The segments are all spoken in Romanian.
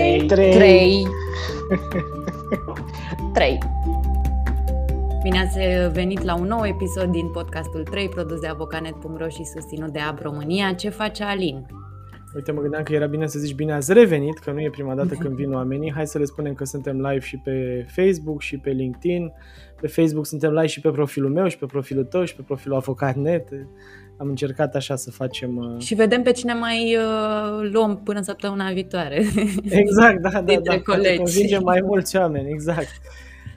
3. 3. 3. 3. Bine ați venit la un nou episod din podcastul 3, produs de avocanet.ro și susținut de AB România. Ce face Alin? Uite, mă gândeam că era bine să zici bine ați revenit, că nu e prima dată când vin oamenii. Hai să le spunem că suntem live și pe Facebook și pe LinkedIn. Pe Facebook suntem live și pe profilul meu și pe profilul tău și pe profilul Avocat.net. Am încercat așa să facem... Uh... Și vedem pe cine mai uh, luăm până săptămâna viitoare. Exact, da, da, Dintre da. colegi. Convingem mai mulți oameni, exact.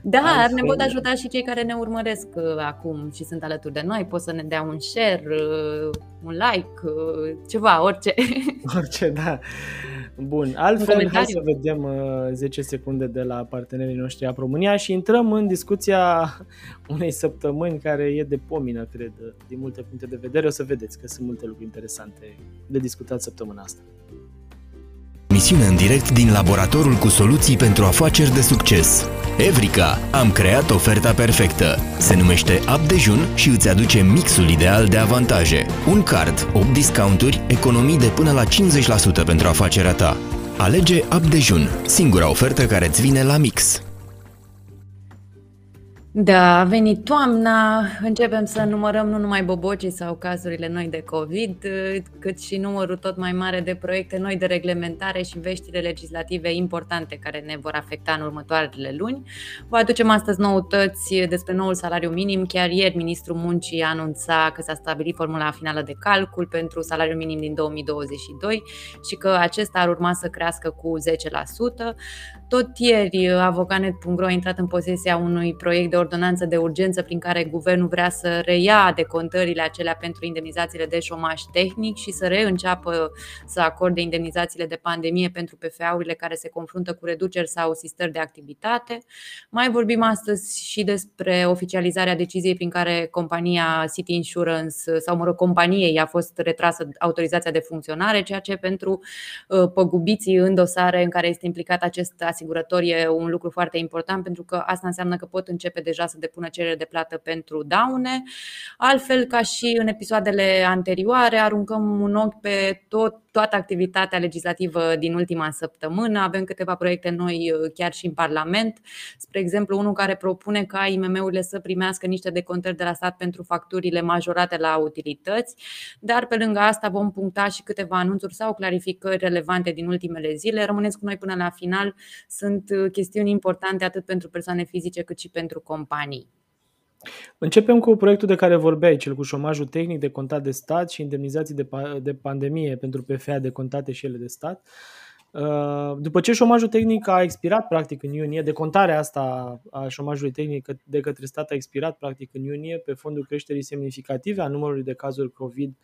Dar Altfel- ne pot ajuta și cei care ne urmăresc uh, acum și sunt alături de noi. Pot să ne dea un share, uh, un like, uh, ceva, orice. Orice, da. Bun, altfel hai comentariu. să vedem uh, 10 secunde de la partenerii noștri a România și intrăm în discuția unei săptămâni care e de pomină, cred, din multe puncte de vedere. O să vedeți că sunt multe lucruri interesante de discutat săptămâna asta. Misiune în direct din laboratorul cu soluții pentru afaceri de succes. Evrica. Am creat oferta perfectă. Se numește App Dejun și îți aduce mixul ideal de avantaje. Un card, 8 discounturi, economii de până la 50% pentru afacerea ta. Alege App Dejun, singura ofertă care îți vine la mix. Da, a venit toamna, începem să numărăm nu numai bobocii sau cazurile noi de COVID, cât și numărul tot mai mare de proiecte noi de reglementare și veștile legislative importante care ne vor afecta în următoarele luni. Vă aducem astăzi noutăți despre noul salariu minim. Chiar ieri ministrul muncii anunța că s-a stabilit formula finală de calcul pentru salariul minim din 2022 și că acesta ar urma să crească cu 10%. Tot ieri, avocanet.ro a intrat în posesia unui proiect de ordonanță de urgență prin care guvernul vrea să reia decontările acelea pentru indemnizațiile de șomaj tehnic și să reînceapă să acorde indemnizațiile de pandemie pentru PFA-urile care se confruntă cu reduceri sau sistări de activitate. Mai vorbim astăzi și despre oficializarea deciziei prin care compania City Insurance sau, mă rog, companiei a fost retrasă autorizația de funcționare, ceea ce pentru uh, păgubiții în dosare în care este implicat acest asigurător e un lucru foarte important pentru că asta înseamnă că pot începe deja să depună cerere de plată pentru daune. Altfel, ca și în episoadele anterioare, aruncăm un ochi pe tot, toată activitatea legislativă din ultima săptămână. Avem câteva proiecte noi uh, chiar și în Parlament. Spre exemplu, unul care propune ca IMM-urile să primească niște decontări de la stat pentru facturile majorate la utilități, dar pe lângă asta vom puncta și câteva anunțuri sau clarificări relevante din ultimele zile. Rămâneți cu noi până la final. Sunt uh, chestiuni importante atât pentru persoane fizice cât și pentru companii. Începem cu proiectul de care vorbeai, cel cu șomajul tehnic de contat de stat și indemnizații de, pa- de pandemie pentru PFA de contate și ele de stat. Uh, După ce șomajul tehnic a expirat practic în iunie, decontarea asta a șomajului tehnic de către stat a expirat practic în iunie pe fondul creșterii semnificative a numărului de cazuri COVID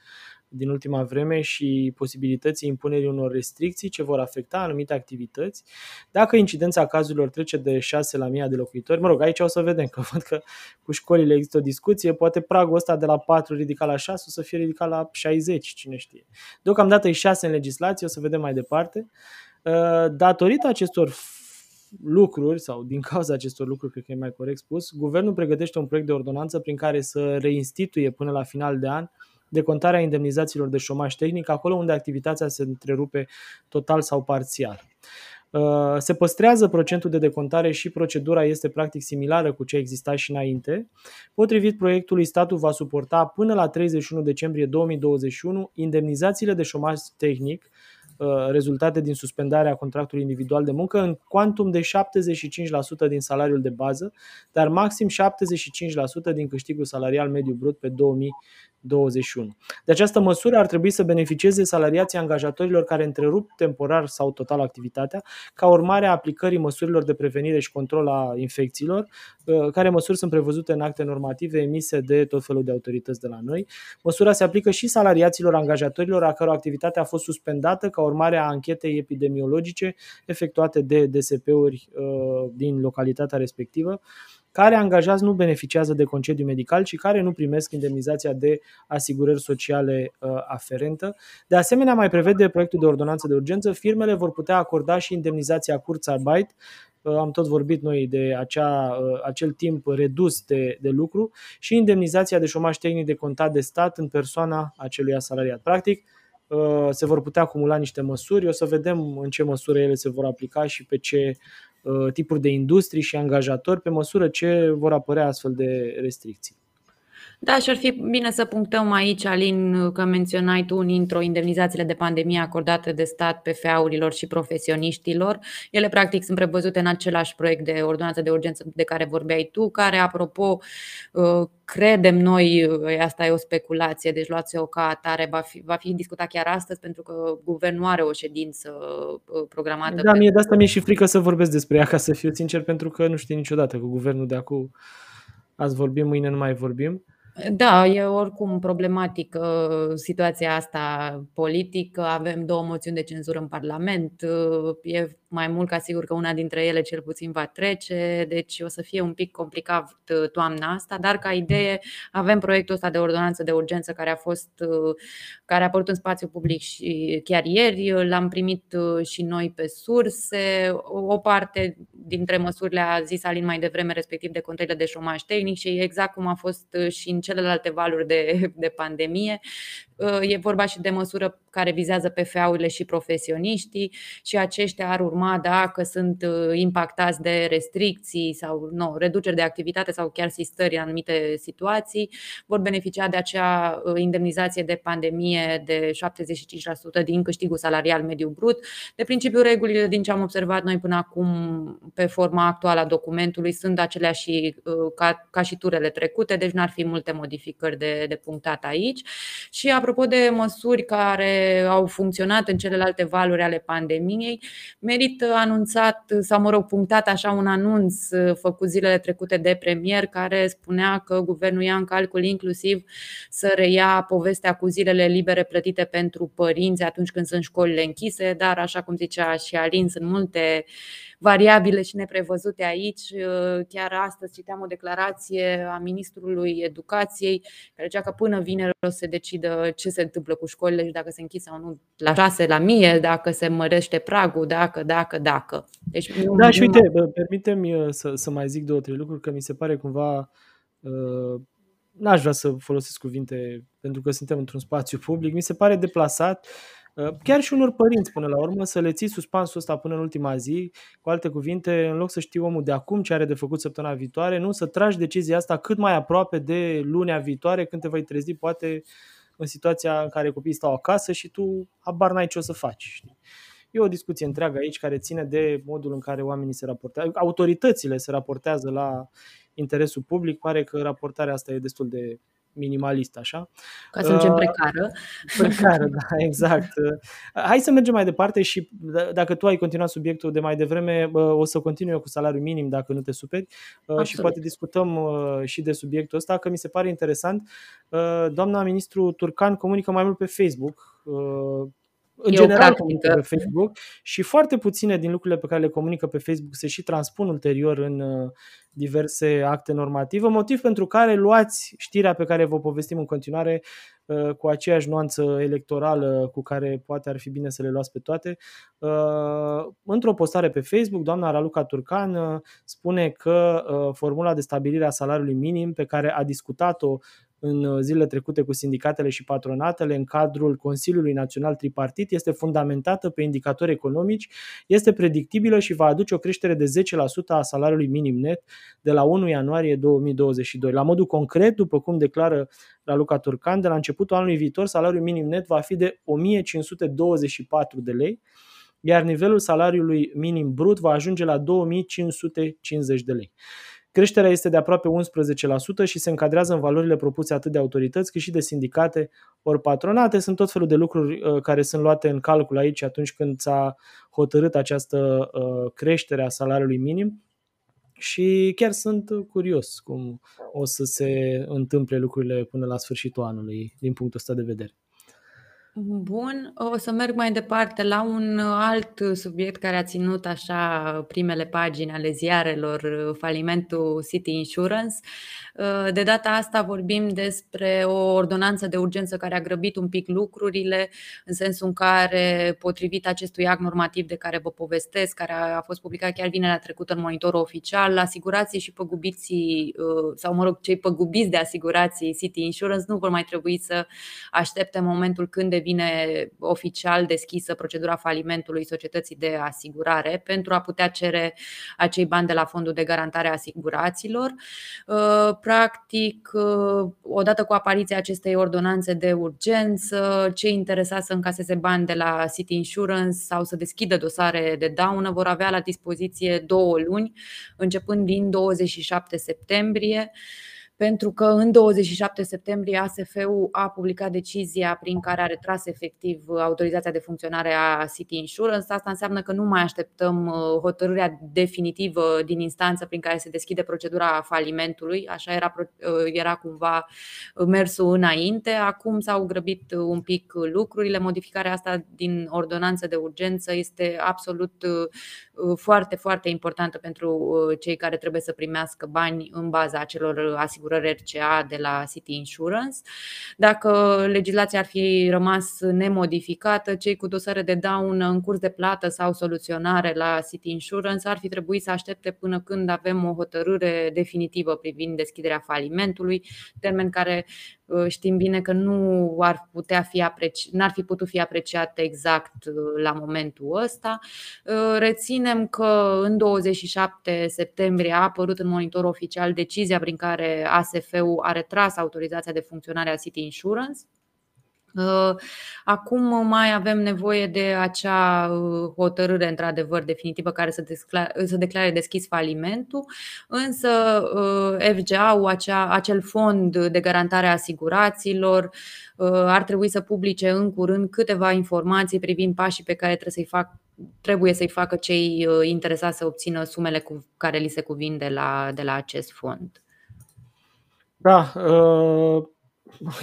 din ultima vreme și posibilității impunerii unor restricții ce vor afecta anumite activități. Dacă incidența cazurilor trece de 6 la 1000 de locuitori, mă rog, aici o să vedem, că văd că cu școlile există o discuție, poate pragul ăsta de la 4 ridicat la 6 o să fie ridicat la 60, cine știe. Deocamdată e 6 în legislație, o să vedem mai departe. Uh, Datorită acestor lucruri sau din cauza acestor lucruri, cred că e mai corect spus, guvernul pregătește un proiect de ordonanță prin care să reinstituie până la final de an decontarea indemnizațiilor de șomaj tehnic acolo unde activitatea se întrerupe total sau parțial. Uh, Se păstrează procentul de decontare și procedura este practic similară cu ce exista și înainte. Potrivit proiectului, statul va suporta până la 31 decembrie 2021 indemnizațiile de șomaj tehnic uh, rezultate din suspendarea contractului individual de muncă în cuantum de 75% din salariul de bază, dar maxim 75% din câștigul salarial mediu brut pe 2021. De această măsură ar trebui să beneficieze salariații angajatorilor care întrerup temporar sau total activitatea, ca urmare a aplicării măsurilor de prevenire și control a infecțiilor, uh, care măsuri sunt prevăzute în acte normative emise de tot felul de autorități de la noi. Măsura se aplică și salariaților angajatorilor a căror activitate a fost suspendată ca urmare a anchetei epidemiologice efectuate de DSP-uri din localitatea respectivă care angajați nu beneficiază de concediu medical și care nu primesc indemnizația de asigurări sociale uh, aferentă. De asemenea, mai prevede proiectul de ordonanță de urgență, firmele vor putea acorda și indemnizația Kurzarbeit, uh, am tot vorbit noi de acea, uh, acel timp redus de, de lucru și indemnizația de șomaj tehnic de contat de stat în persoana acelui asalariat. Practic, se vor putea acumula niște măsuri, o să vedem în ce măsură ele se vor aplica și pe ce Uh, tipuri de industrii și angajatori pe măsură ce vor apărea astfel de restricții. Da, și ar fi bine să punctăm aici, Alin, că menționai tu în intro indemnizațiile de pandemie acordate de stat PFA-urilor și profesioniștilor. Ele, practic, sunt prevăzute în același proiect de ordonanță de urgență de care vorbeai tu, care, apropo, uh, credem noi, uh, asta e o speculație, deci luați-o ca atare, va fi, va fi discutat chiar astăzi, pentru că guvernul are o ședință uh, programată. Da, mie de asta mi-e și frică să vorbesc despre ea, ca să fiu sincer, pentru că nu știu niciodată cu guvernul de acum. Azi vorbim, mâine nu mai vorbim. Da, e oricum problematică situația asta politică. Avem două moțiuni de cenzură în Parlament. E mai mult ca sigur că una dintre ele cel puțin va trece, deci o să fie un pic complicat toamna asta, dar ca idee avem proiectul ăsta de ordonanță de urgență care a fost care a apărut în spațiu public și chiar ieri, l-am primit și noi pe surse. O parte dintre măsurile a zis Alin mai devreme, respectiv de contele de șomaj tehnic și exact cum a fost și în celelalte valuri de, de pandemie. E vorba și de măsură care vizează PFA-urile și profesioniștii și aceștia ar urma dacă sunt impactați de restricții sau nu, reduceri de activitate sau chiar sistări în anumite situații, vor beneficia de acea indemnizație de pandemie de 75% din câștigul salarial mediu brut. De principiu, regulile din ce am observat noi până acum pe forma actuală a documentului sunt aceleași ca, ca și turele trecute, deci n-ar fi multe modificări de, de punctat aici. Și apropo de măsuri care au funcționat în celelalte valuri ale pandemiei, merită anunțat sau, mă rog, punctat așa un anunț făcut zilele trecute de premier care spunea că guvernul ia în calcul inclusiv să reia povestea cu zilele libere plătite pentru părinți atunci când sunt școlile închise, dar așa cum zicea și Alin, sunt multe variabile și neprevăzute aici. Chiar astăzi citeam o declarație a ministrului educației care zicea că până vineri o să se decidă ce se întâmplă cu școlile și dacă se închid sau nu la 6 la mie, dacă se mărește pragul, dacă, dacă, dacă. Deci, da, și uite, permite-mi să, să mai zic două, trei lucruri, că mi se pare cumva uh, n-aș vrea să folosesc cuvinte pentru că suntem într-un spațiu public, mi se pare deplasat Uh, chiar și unor părinți până la urmă să le ții suspansul ăsta până în ultima zi, cu alte cuvinte, în loc să știi omul de acum ce are de făcut săptămâna viitoare, nu să tragi decizia asta cât mai aproape de lunea viitoare când te vei trezi poate în situația în care copiii stau acasă și tu habar n-ai ce o să faci. Știi? E o discuție întreagă aici care ține de modul în care oamenii se raportează, autoritățile se raportează la interesul public. Pare că raportarea asta e destul de minimalist, așa. Ca să mergem precară. Precară, da, exact. Hai să mergem mai departe și dacă tu ai continuat subiectul de mai devreme, o să continui eu cu salariul minim dacă nu te superi Absolut. și poate discutăm și de subiectul ăsta, că mi se pare interesant. Doamna ministru Turcan comunică mai mult pe Facebook în Eu general comunică pe Facebook și foarte puține din lucrurile pe care le comunică pe Facebook se și transpun ulterior în uh, diverse acte normative, motiv pentru care luați știrea pe care vă povestim în continuare uh, cu aceeași nuanță electorală cu care poate ar fi bine să le luați pe toate. Uh, într-o postare pe Facebook, doamna Raluca Turcan spune că formula de stabilire a salariului minim pe care a discutat-o în uh, zilele trecute cu sindicatele și patronatele în cadrul Consiliului Național Tripartit este fundamentată pe indicatori economici, este predictibilă și va aduce o creștere de 10% a salariului minim net de la 1 ianuarie 2022. La modul concret, după cum declară Raluca Turcan, de la începutul anului viitor salariul minim net va fi de 1524 de lei, iar nivelul salariului minim brut va ajunge la 2550 de lei. Creșterea este de aproape 11% și se încadrează în valorile propuse atât de autorități cât și de sindicate ori patronate. Sunt tot felul de lucruri uh, care sunt luate în calcul aici atunci când s-a hotărât această uh, creștere a salariului minim și chiar sunt curios cum o să se întâmple lucrurile până la sfârșitul anului din punctul ăsta de vedere. Bun, o să merg mai departe la un alt subiect care a ținut așa primele pagini ale ziarelor, falimentul City Insurance. De data asta vorbim despre o ordonanță de urgență care a grăbit un pic lucrurile, în sensul în care, potrivit acestui act normativ de care vă povestesc, care a fost publicat chiar vinerea trecută în monitorul oficial, asigurații și păgubiții, sau mă rog, cei păgubiți de asigurații City Insurance nu vor mai trebui să aștepte momentul când devine oficial deschisă procedura falimentului societății de asigurare pentru a putea cere acei bani de la fondul de garantare a asiguraților. Practic, odată cu apariția acestei ordonanțe de urgență, cei interesați să încaseze bani de la City Insurance sau să deschidă dosare de daună vor avea la dispoziție două luni, începând din 27 septembrie pentru că în 27 septembrie ASF-ul a publicat decizia prin care a retras efectiv autorizația de funcționare a City Insurance. Asta înseamnă că nu mai așteptăm uh, hotărârea definitivă din instanță prin care se deschide procedura falimentului. Așa era, uh, era cumva mersul înainte. Acum s-au grăbit un pic lucrurile. Modificarea asta din ordonanță de urgență este absolut uh, foarte, foarte importantă pentru cei care trebuie să primească bani în baza acelor asigurări asigurări RCA de la City Insurance. Dacă legislația ar fi rămas nemodificată, cei cu dosare de daună în curs de plată sau soluționare la City Insurance ar fi trebuit să aștepte până când avem o hotărâre definitivă privind deschiderea falimentului, termen care Uh, știm bine că nu ar putea fi apreci- n-ar fi putut fi apreciat exact uh, la momentul ăsta. Uh, reținem că în 27 septembrie a apărut în monitor oficial decizia prin care ASF-ul a retras autorizația de funcționare a City Insurance Uh, acum mai avem nevoie de acea uh, hotărâre, într-adevăr, definitivă care să, declare, să declare deschis falimentul, însă uh, FGA-ul, acea, acel fond de garantare a asigurațiilor, ar trebui să publice în curând câteva informații privind pașii pe care trebuie să-i fac trebuie să-i facă cei interesați să obțină sumele cu care li se cuvin de la, de la acest fond. Da, uh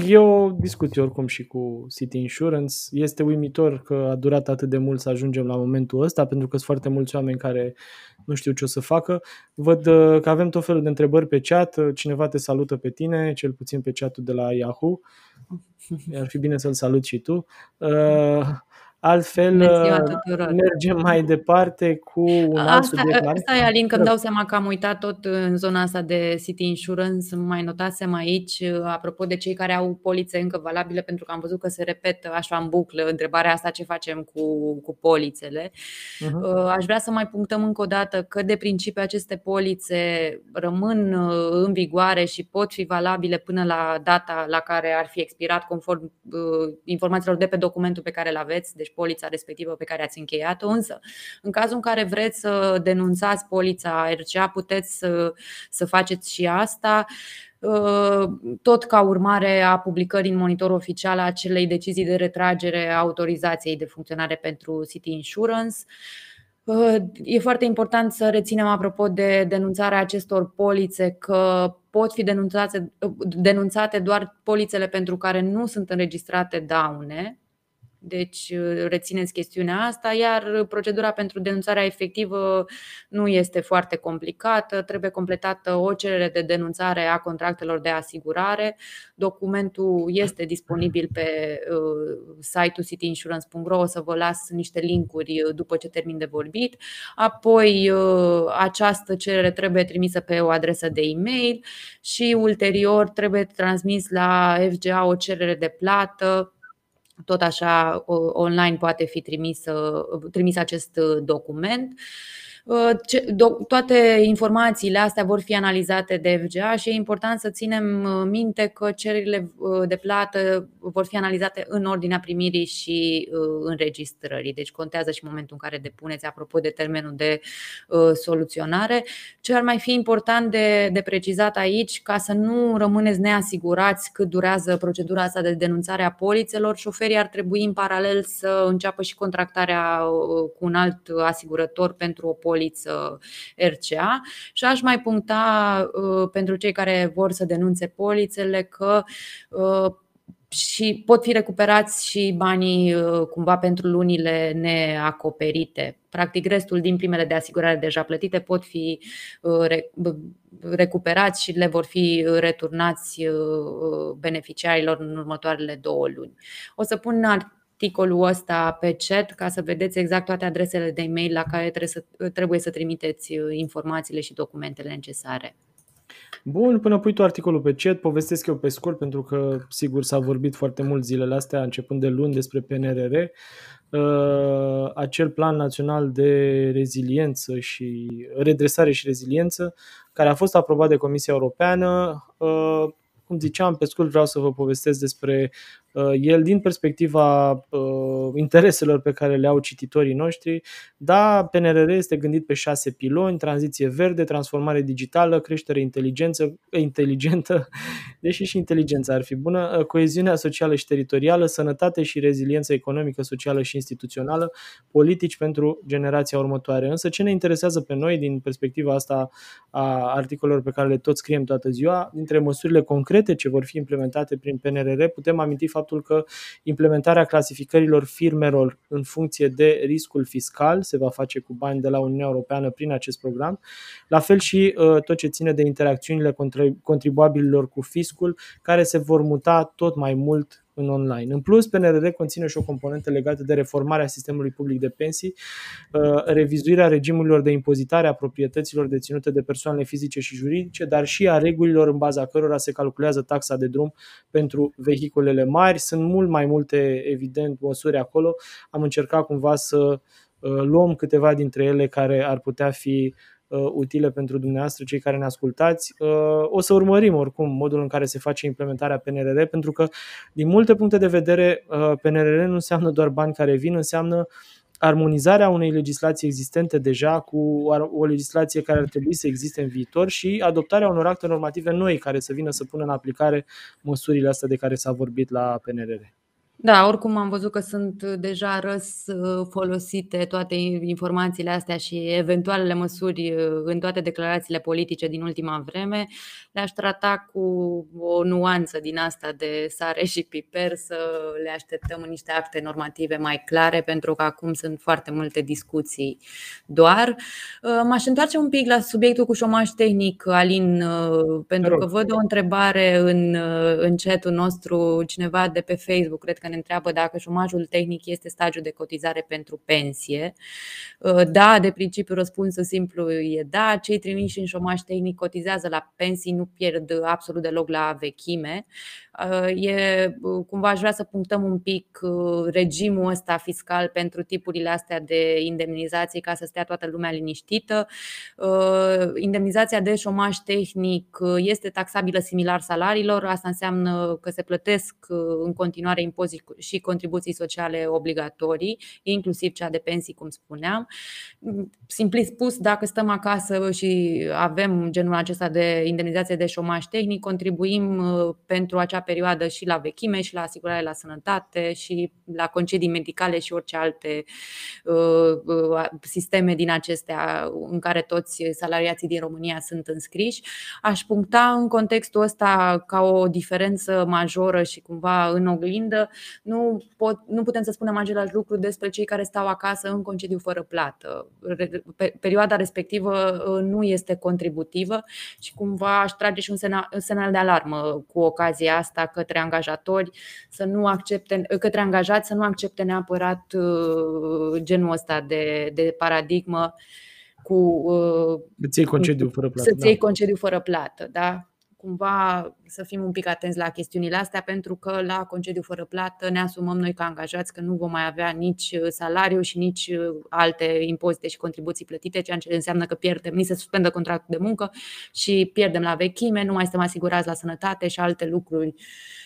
E o discuție oricum și cu City Insurance. Este uimitor că a durat atât de mult să ajungem la momentul ăsta, pentru că sunt foarte mulți oameni care nu știu ce o să facă. Văd uh, că avem tot felul de întrebări pe chat. Cineva te salută pe tine, cel puțin pe chatul de la Yahoo. Ar fi bine să-l salut și tu. Uh, Altfel uh, mergem mai departe cu un alt asta, subiect mare. Stai, Alin, că îmi dau seama că am uitat tot în zona asta de City Insurance. Mai notasem aici, uh, apropo de cei care au polițe încă valabile, pentru că am văzut că se repetă așa în buclă întrebarea asta ce facem cu, cu polițele. Uh-huh. Aș vrea să mai punctăm încă o dată că de principiu aceste polițe rămân uh, în vigoare și pot fi valabile până la data la care ar fi expirat conform informațiilor de pe documentul pe care îl aveți, deci polița respectivă pe care ați încheiat-o, însă în cazul în care vreți să denunțați polița RCA, puteți să, să faceți și asta uh, tot ca urmare a publicării în monitor oficial a acelei decizii de retragere a autorizației de funcționare pentru City Insurance. Uh, e foarte important să reținem apropo de denunțarea acestor polițe că pot fi denunțate, denunțate doar polițele pentru care nu sunt înregistrate daune, deci uh, rețineți chestiunea asta, iar procedura pentru denunțarea efectivă nu este foarte complicată, trebuie completată o cerere de denunțare a contractelor de asigurare. Documentul este disponibil pe uh, site-ul cityinsurance.ro, o să vă las niște linkuri uh, după ce termin de vorbit. Apoi această cerere trebuie trimisă pe o adresă de e-mail și ulterior trebuie transmis la FGA o cerere de plată tot așa online poate fi trimis, trimis acest document. Uh, toate informațiile astea vor fi analizate de FGA și e important să ținem uh, minte că cererile uh, de plată vor fi analizate în ordinea primirii și înregistrării. Deci contează și momentul în care depuneți, apropo de termenul de soluționare. Ce ar mai fi important de, de precizat aici, ca să nu rămâneți neasigurați cât durează procedura asta de denunțare a polițelor, șoferii ar trebui în paralel să înceapă și contractarea cu un alt asigurător pentru o poliță poliță RCA și aș mai puncta uh, pentru cei care vor să denunțe polițele că uh, și pot fi recuperați și banii cumva pentru lunile neacoperite. Practic, restul din primele de asigurare deja plătite pot fi recuperați și le vor fi returnați beneficiarilor în următoarele două luni. O să pun articolul ăsta pe chat ca să vedeți exact toate adresele de e-mail la care trebuie să, trebuie să trimiteți informațiile și documentele necesare. Bun, până pui tu articolul pe chat, povestesc eu pe scurt, pentru că sigur s-a vorbit foarte mult zilele astea, începând de luni, despre PNRR. Uh, acel plan național de reziliență și redresare și reziliență, care a fost aprobat de Comisia Europeană, uh, cum ziceam, pe scurt vreau să vă povestesc despre Uh, el din perspectiva uh, intereselor pe care le au cititorii noștri, da, PNRR este gândit pe șase piloni, tranziție verde, transformare digitală, creștere inteligență, inteligentă, deși și inteligența ar fi bună, uh, coeziunea socială și teritorială, sănătate și reziliență economică, socială și instituțională, politici pentru generația următoare. Însă ce ne interesează pe noi din perspectiva asta a articolelor pe care le tot scriem toată ziua, dintre măsurile concrete ce vor fi implementate prin PNRR, putem aminti faptul faptul că implementarea clasificărilor firmelor în funcție de riscul fiscal se va face cu bani de la Uniunea Europeană prin acest program, la fel și uh, tot ce ține de interacțiunile contribuabililor cu fiscul, care se vor muta tot mai mult în online. În plus, PNRR conține și o componentă legată de reformarea sistemului public de pensii, uh, revizuirea regimurilor de impozitare a proprietăților deținute de persoanele fizice și juridice, dar și a regulilor în baza cărora se calculează taxa de drum pentru vehiculele mari. Sunt mult mai multe, evident, măsuri acolo. Am încercat cumva să uh, luăm câteva dintre ele care ar putea fi uh, utile pentru dumneavoastră, cei care ne ascultați. Uh, o să urmărim oricum modul în care se face implementarea PNRR, pentru că din multe puncte de vedere uh, PNRR nu înseamnă doar bani care vin, înseamnă armonizarea unei legislații existente deja cu o legislație care ar trebui să existe în viitor și adoptarea unor acte normative noi care să vină să pună în aplicare măsurile astea de care s-a vorbit la PNRR. Da, oricum am văzut că sunt deja răs uh, folosite toate informațiile astea și eventualele măsuri uh, în toate declarațiile politice din ultima vreme. Le-aș trata cu o nuanță din asta de sare și piper să le așteptăm în niște acte normative mai clare, pentru că acum sunt foarte multe discuții doar. Uh, m-aș întoarce un pic la subiectul cu șomaj tehnic, Alin, pentru că văd o întrebare în, în chat-ul nostru, cineva de pe Facebook, cred că ne întreabă dacă șomajul tehnic este stagiul de cotizare pentru pensie. Uh, da, de principiu răspunsul simplu e da. Cei trimiși în șomaj tehnic cotizează la pensii, nu pierd absolut deloc la vechime. Uh, e, uh, cumva aș vrea să punctăm un pic regimul ăsta fiscal pentru tipurile astea de indemnizații ca să stea toată lumea liniștită. Indemnizația de șomaj tehnic este taxabilă similar salariilor, asta înseamnă că se plătesc în continuare impozit și contribuții sociale obligatorii, inclusiv cea de pensii, cum spuneam. Simpli spus, dacă stăm acasă și avem genul acesta de indemnizație de șomaj tehnic, contribuim uh, pentru acea perioadă și la vechime, și la asigurare la sănătate, și la concedii medicale și orice alte uh, uh, sisteme din acestea în care toți salariații din România sunt înscriși. Aș puncta în contextul ăsta ca o diferență majoră și cumva în oglindă nu, pot, nu putem să spunem același lucru despre cei care stau acasă în concediu fără plată. Perioada respectivă uh, nu este contributivă și cumva aș trage și un semnal de alarmă cu ocazia asta către angajatori să nu accepte, către angajați să nu accepte neapărat uh, genul ăsta de, de paradigmă cu uh, să iei concediu fără plată. Să iei da. concediu fără plată, da? Cumva să fim un pic atenți la chestiunile astea, pentru că la concediu fără plată ne asumăm noi ca angajați că nu vom mai avea nici uh, salariu și nici uh, alte impozite și contribuții plătite, ceea ce înseamnă că pierdem, ni se suspendă contractul de muncă și pierdem la vechime, nu mai suntem asigurați la sănătate și alte lucruri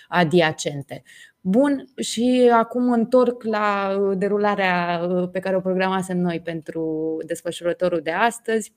adiacente. Bun, și acum întorc la uh, derularea pe care o programasem noi pentru desfășurătorul de astăzi.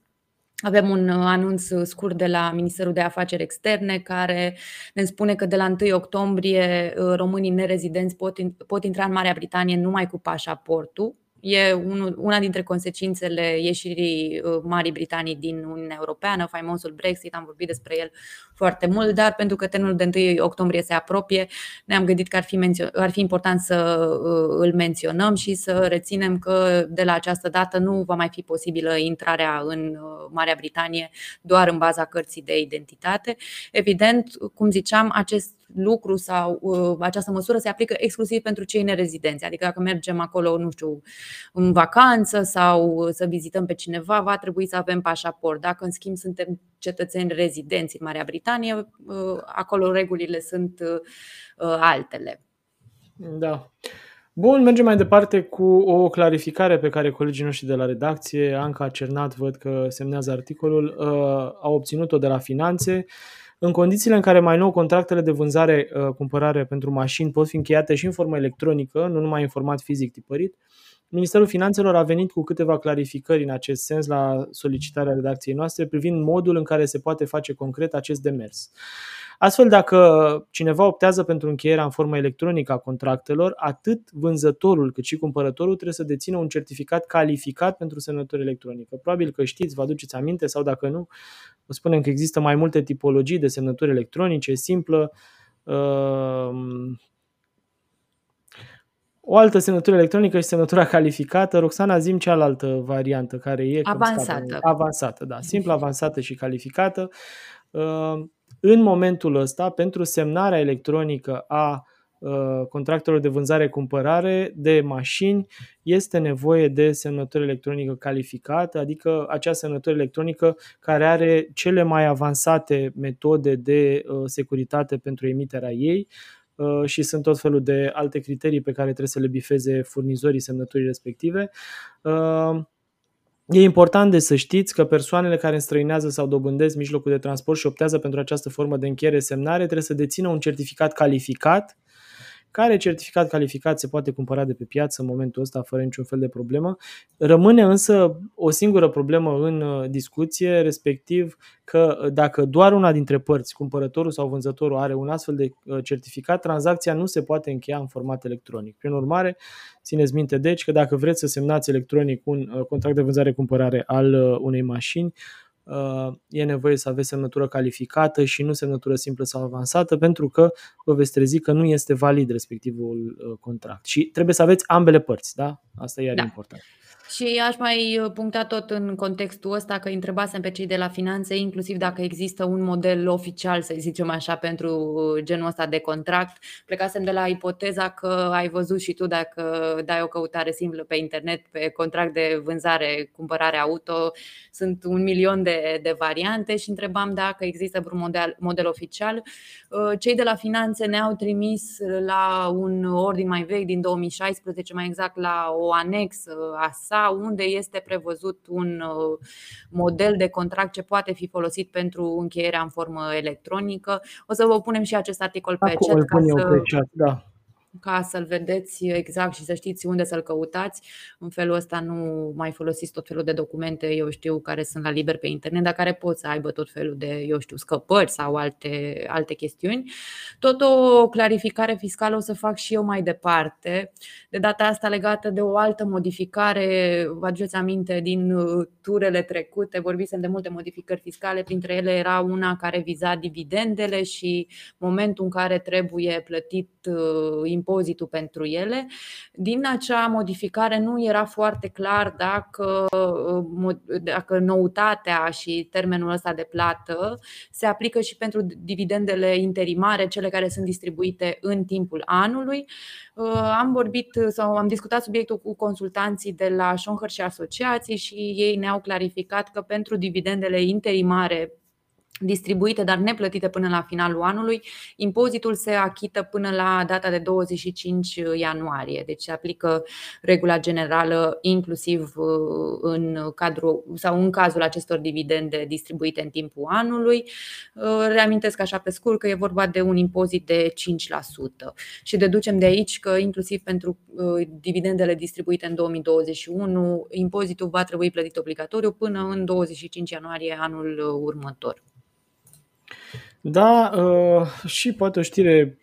Avem un uh, anunț scurt de la Ministerul de Afaceri Externe care ne spune că de la 1 octombrie uh, românii nerezidenți pot, pot intra în Marea Britanie numai cu pașaportul E una dintre consecințele ieșirii uh, Marii Britanii din Uniunea Europeană, faimosul Brexit, am vorbit despre el foarte mult, dar pentru că termenul de 1 octombrie se apropie, ne-am gândit că ar fi, mențio- ar fi important să uh, îl menționăm și să reținem că de la această dată nu va mai fi posibilă intrarea în uh, Marea Britanie doar în baza cărții de identitate. Evident, cum ziceam, acest lucru sau uh, această măsură se aplică exclusiv pentru cei nerezidenți. Adică dacă mergem acolo, nu știu, în vacanță sau să vizităm pe cineva, va trebui să avem pașaport. Dacă, în schimb, suntem cetățeni rezidenți în Marea Britanie, uh, acolo regulile sunt uh, altele. Da. Bun, mergem mai departe cu o clarificare pe care colegii noștri de la redacție, Anca Cernat, văd că semnează articolul, au obținut-o de la finanțe. În condițiile în care mai nou contractele de vânzare-cumpărare pentru mașini pot fi încheiate și în formă electronică, nu numai în format fizic tipărit, Ministerul Finanțelor a venit cu câteva clarificări în acest sens la solicitarea redacției noastre privind modul în care se poate face concret acest demers. Astfel, dacă cineva optează pentru încheierea în formă electronică a contractelor, atât vânzătorul cât și cumpărătorul trebuie să dețină un certificat calificat pentru semnătură electronică. Probabil că știți, vă aduceți aminte sau dacă nu, vă spunem că există mai multe tipologii de semnături electronice, simplă, uh, o altă semnătură electronică și semnătura calificată. Roxana, zim cealaltă variantă care e avansată. Avansată, da. Simplă, avansată și calificată. Uh, în momentul ăsta, pentru semnarea electronică a uh, contractelor de vânzare-cumpărare de mașini, este nevoie de semnătură electronică calificată, adică acea semnătură electronică care are cele mai avansate metode de uh, securitate pentru emiterea ei uh, și sunt tot felul de alte criterii pe care trebuie să le bifeze furnizorii semnăturii respective. E important de să știți că persoanele care înstrăinează sau dobândesc mijlocul de transport și optează pentru această formă de încheiere semnare trebuie să dețină un certificat calificat care certificat calificat se poate cumpăra de pe piață în momentul ăsta fără niciun fel de problemă. Rămâne însă o singură problemă în uh, discuție, respectiv că uh, dacă doar una dintre părți, cumpărătorul sau vânzătorul, are un astfel de uh, certificat, tranzacția nu se poate încheia în format electronic. Prin urmare, țineți minte deci că dacă vreți să semnați electronic un contract de vânzare-cumpărare al unei mașini, e nevoie să aveți semnătură calificată și nu semnătură simplă sau avansată, pentru că vă veți trezi că nu este valid respectivul uh, contract. Și trebuie să aveți ambele părți, da? Asta e da. important. Și aș mai uh, puncta tot în contextul ăsta că întrebasem pe cei de la finanțe, inclusiv dacă există un model oficial, să zicem așa, pentru uh, genul ăsta de contract. Plecasem de la ipoteza că ai văzut și tu dacă dai o căutare simplă pe internet pe contract de vânzare, cumpărare auto, sunt un milion de, de variante și întrebam dacă există vreun model, model oficial. Uh, cei de la finanțe ne-au trimis la un ordin mai vechi din 2016, mai exact la o anexă a sa unde este prevăzut un uh, model de contract ce poate fi folosit pentru încheierea în formă electronică. O să vă punem și acest articol pe Acum chat. Ca să... pe chat da ca să-l vedeți exact și să știți unde să-l căutați. În felul ăsta nu mai folosiți tot felul de documente, eu știu, care sunt la liber pe internet, dar care pot să aibă tot felul de, eu știu, scăpări sau alte, alte chestiuni. Tot o clarificare fiscală o să fac și eu mai departe. De data asta legată de o altă modificare, vă aduceți aminte din uh, turele trecute, vorbisem de multe modificări fiscale, printre ele era una care viza dividendele și momentul în care trebuie plătit uh, impozitul pentru ele. Din acea modificare nu era foarte clar dacă, dacă noutatea și termenul ăsta de plată se aplică și pentru dividendele interimare, cele care sunt distribuite în timpul anului. Am vorbit sau am discutat subiectul cu consultanții de la Schonher și asociații și ei ne-au clarificat că pentru dividendele interimare distribuite, dar neplătite până la finalul anului, impozitul se achită până la data de 25 ianuarie. Deci se aplică regula generală inclusiv uh, în cadrul sau în cazul acestor dividende distribuite în timpul anului. Uh, reamintesc așa pe scurt că e vorba de un impozit de 5% și deducem de aici că inclusiv pentru uh, dividendele distribuite în 2021, impozitul va trebui plătit obligatoriu până în 25 ianuarie anul următor. Da, uh, și poate o știre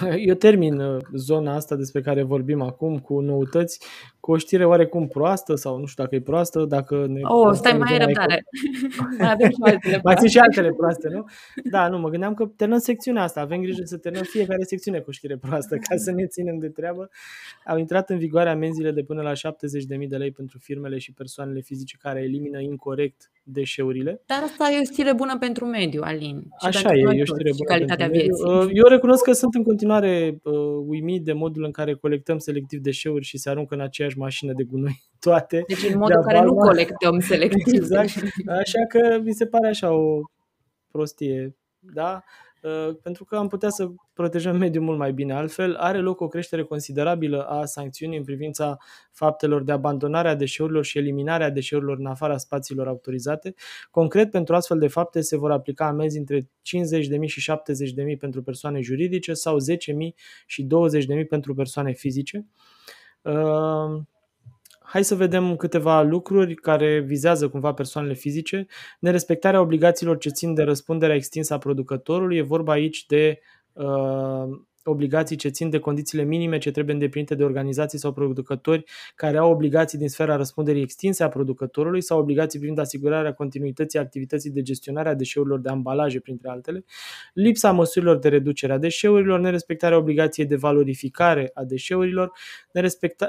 Eu termin uh, zona asta despre care vorbim acum cu noutăți, cu o știre oarecum proastă sau nu știu dacă e proastă, dacă ne... Oh, stai mai răbdare. mai avem și altele Mai sunt și altele proaste, nu? Da, nu, mă gândeam că terminăm secțiunea asta, avem grijă să terminăm fiecare secțiune cu o știre proastă ca să ne ținem de treabă. Au intrat în vigoare amenziile de până la 70.000 de lei pentru firmele și persoanele fizice care elimină incorrect deșeurile. Dar asta e o știre bună pentru mediu, Alin. Și Așa e, e o știre bună calitatea pentru vieții. Mediu. Uh, eu recunosc că sunt în continuare uh, uimit de modul în care colectăm selectiv deșeuri și se aruncă în aceeași mașină de gunoi toate. Deci în modul în care nu colectăm selectiv. Exact. Așa că mi se pare așa o prostie. Da? Uh, pentru că am putea să protejăm mediul mult mai bine. Altfel, are loc o creștere considerabilă a sancțiunii în privința faptelor de abandonare a deșeurilor și eliminarea deșeurilor în afara spațiilor autorizate. Concret, pentru astfel de fapte se vor aplica amenzi între 50.000 și 70.000 pentru persoane juridice sau 10.000 și 20.000 pentru persoane fizice. Uh, Hai să vedem câteva lucruri care vizează cumva persoanele fizice. Nerespectarea obligațiilor ce țin de răspunderea extinsă a producătorului. E vorba aici de uh, obligații ce țin de condițiile minime ce trebuie îndeplinite de organizații sau producători care au obligații din sfera răspunderii extinse a producătorului sau obligații privind asigurarea continuității activității de gestionare a deșeurilor de ambalaje, printre altele, lipsa măsurilor de reducere a deșeurilor, nerespectarea obligației de valorificare a deșeurilor,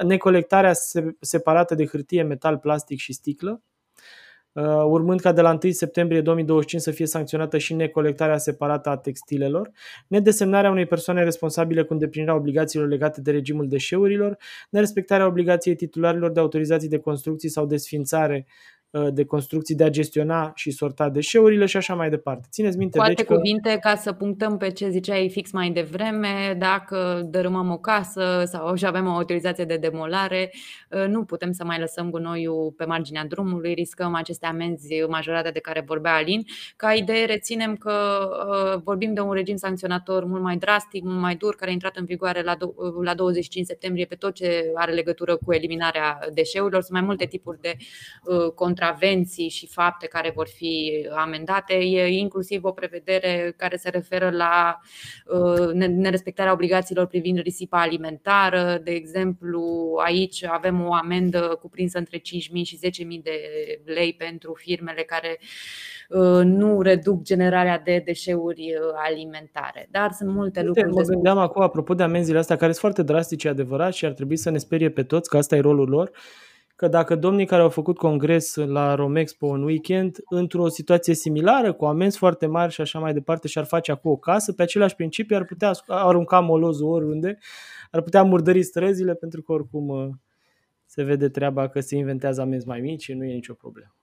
necolectarea separată de hârtie, metal, plastic și sticlă, Uh, urmând ca de la 1 septembrie 2025 să fie sancționată și necolectarea separată a textilelor, nedesemnarea unei persoane responsabile cu îndeplinirea obligațiilor legate de regimul deșeurilor, nerespectarea obligației titularilor de autorizații de construcții sau desfințare Uh, de construcții de a gestiona și sorta deșeurile și așa mai departe. Țineți minte, Cu alte deci că... cuvinte, ca să punctăm pe ce ziceai fix mai devreme, dacă dărâmăm o casă sau și avem o autorizație de demolare, uh, nu putem să mai lăsăm gunoiul pe marginea drumului, riscăm aceste amenzi majorate de care vorbea Alin. Ca idee reținem că uh, vorbim de un regim sancționator mult mai drastic, mult mai dur, care a intrat în vigoare la, la 25 septembrie pe tot ce are legătură cu eliminarea deșeurilor. Sunt mai multe tipuri de contracte contravenții și fapte care vor fi amendate. E inclusiv o prevedere care se referă la uh, nerespectarea obligațiilor privind risipa alimentară. De exemplu, aici avem o amendă cuprinsă între 5.000 și 10.000 de lei pentru firmele care uh, nu reduc generarea de deșeuri uh, alimentare. Dar sunt multe Uite, lucruri. Mă gândeam acum, apropo de amenziile astea, care sunt foarte drastice, adevărat, și ar trebui să ne sperie pe toți, că asta e rolul lor că dacă domnii care au făcut congres la Romexpo în weekend, într-o situație similară, cu amenzi foarte mari și așa mai departe, și-ar face acum o casă, pe același principiu ar putea arunca molozul oriunde, ar putea murdări străzile, pentru că oricum uh, se vede treaba că se inventează amenzi mai mici și nu e nicio problemă.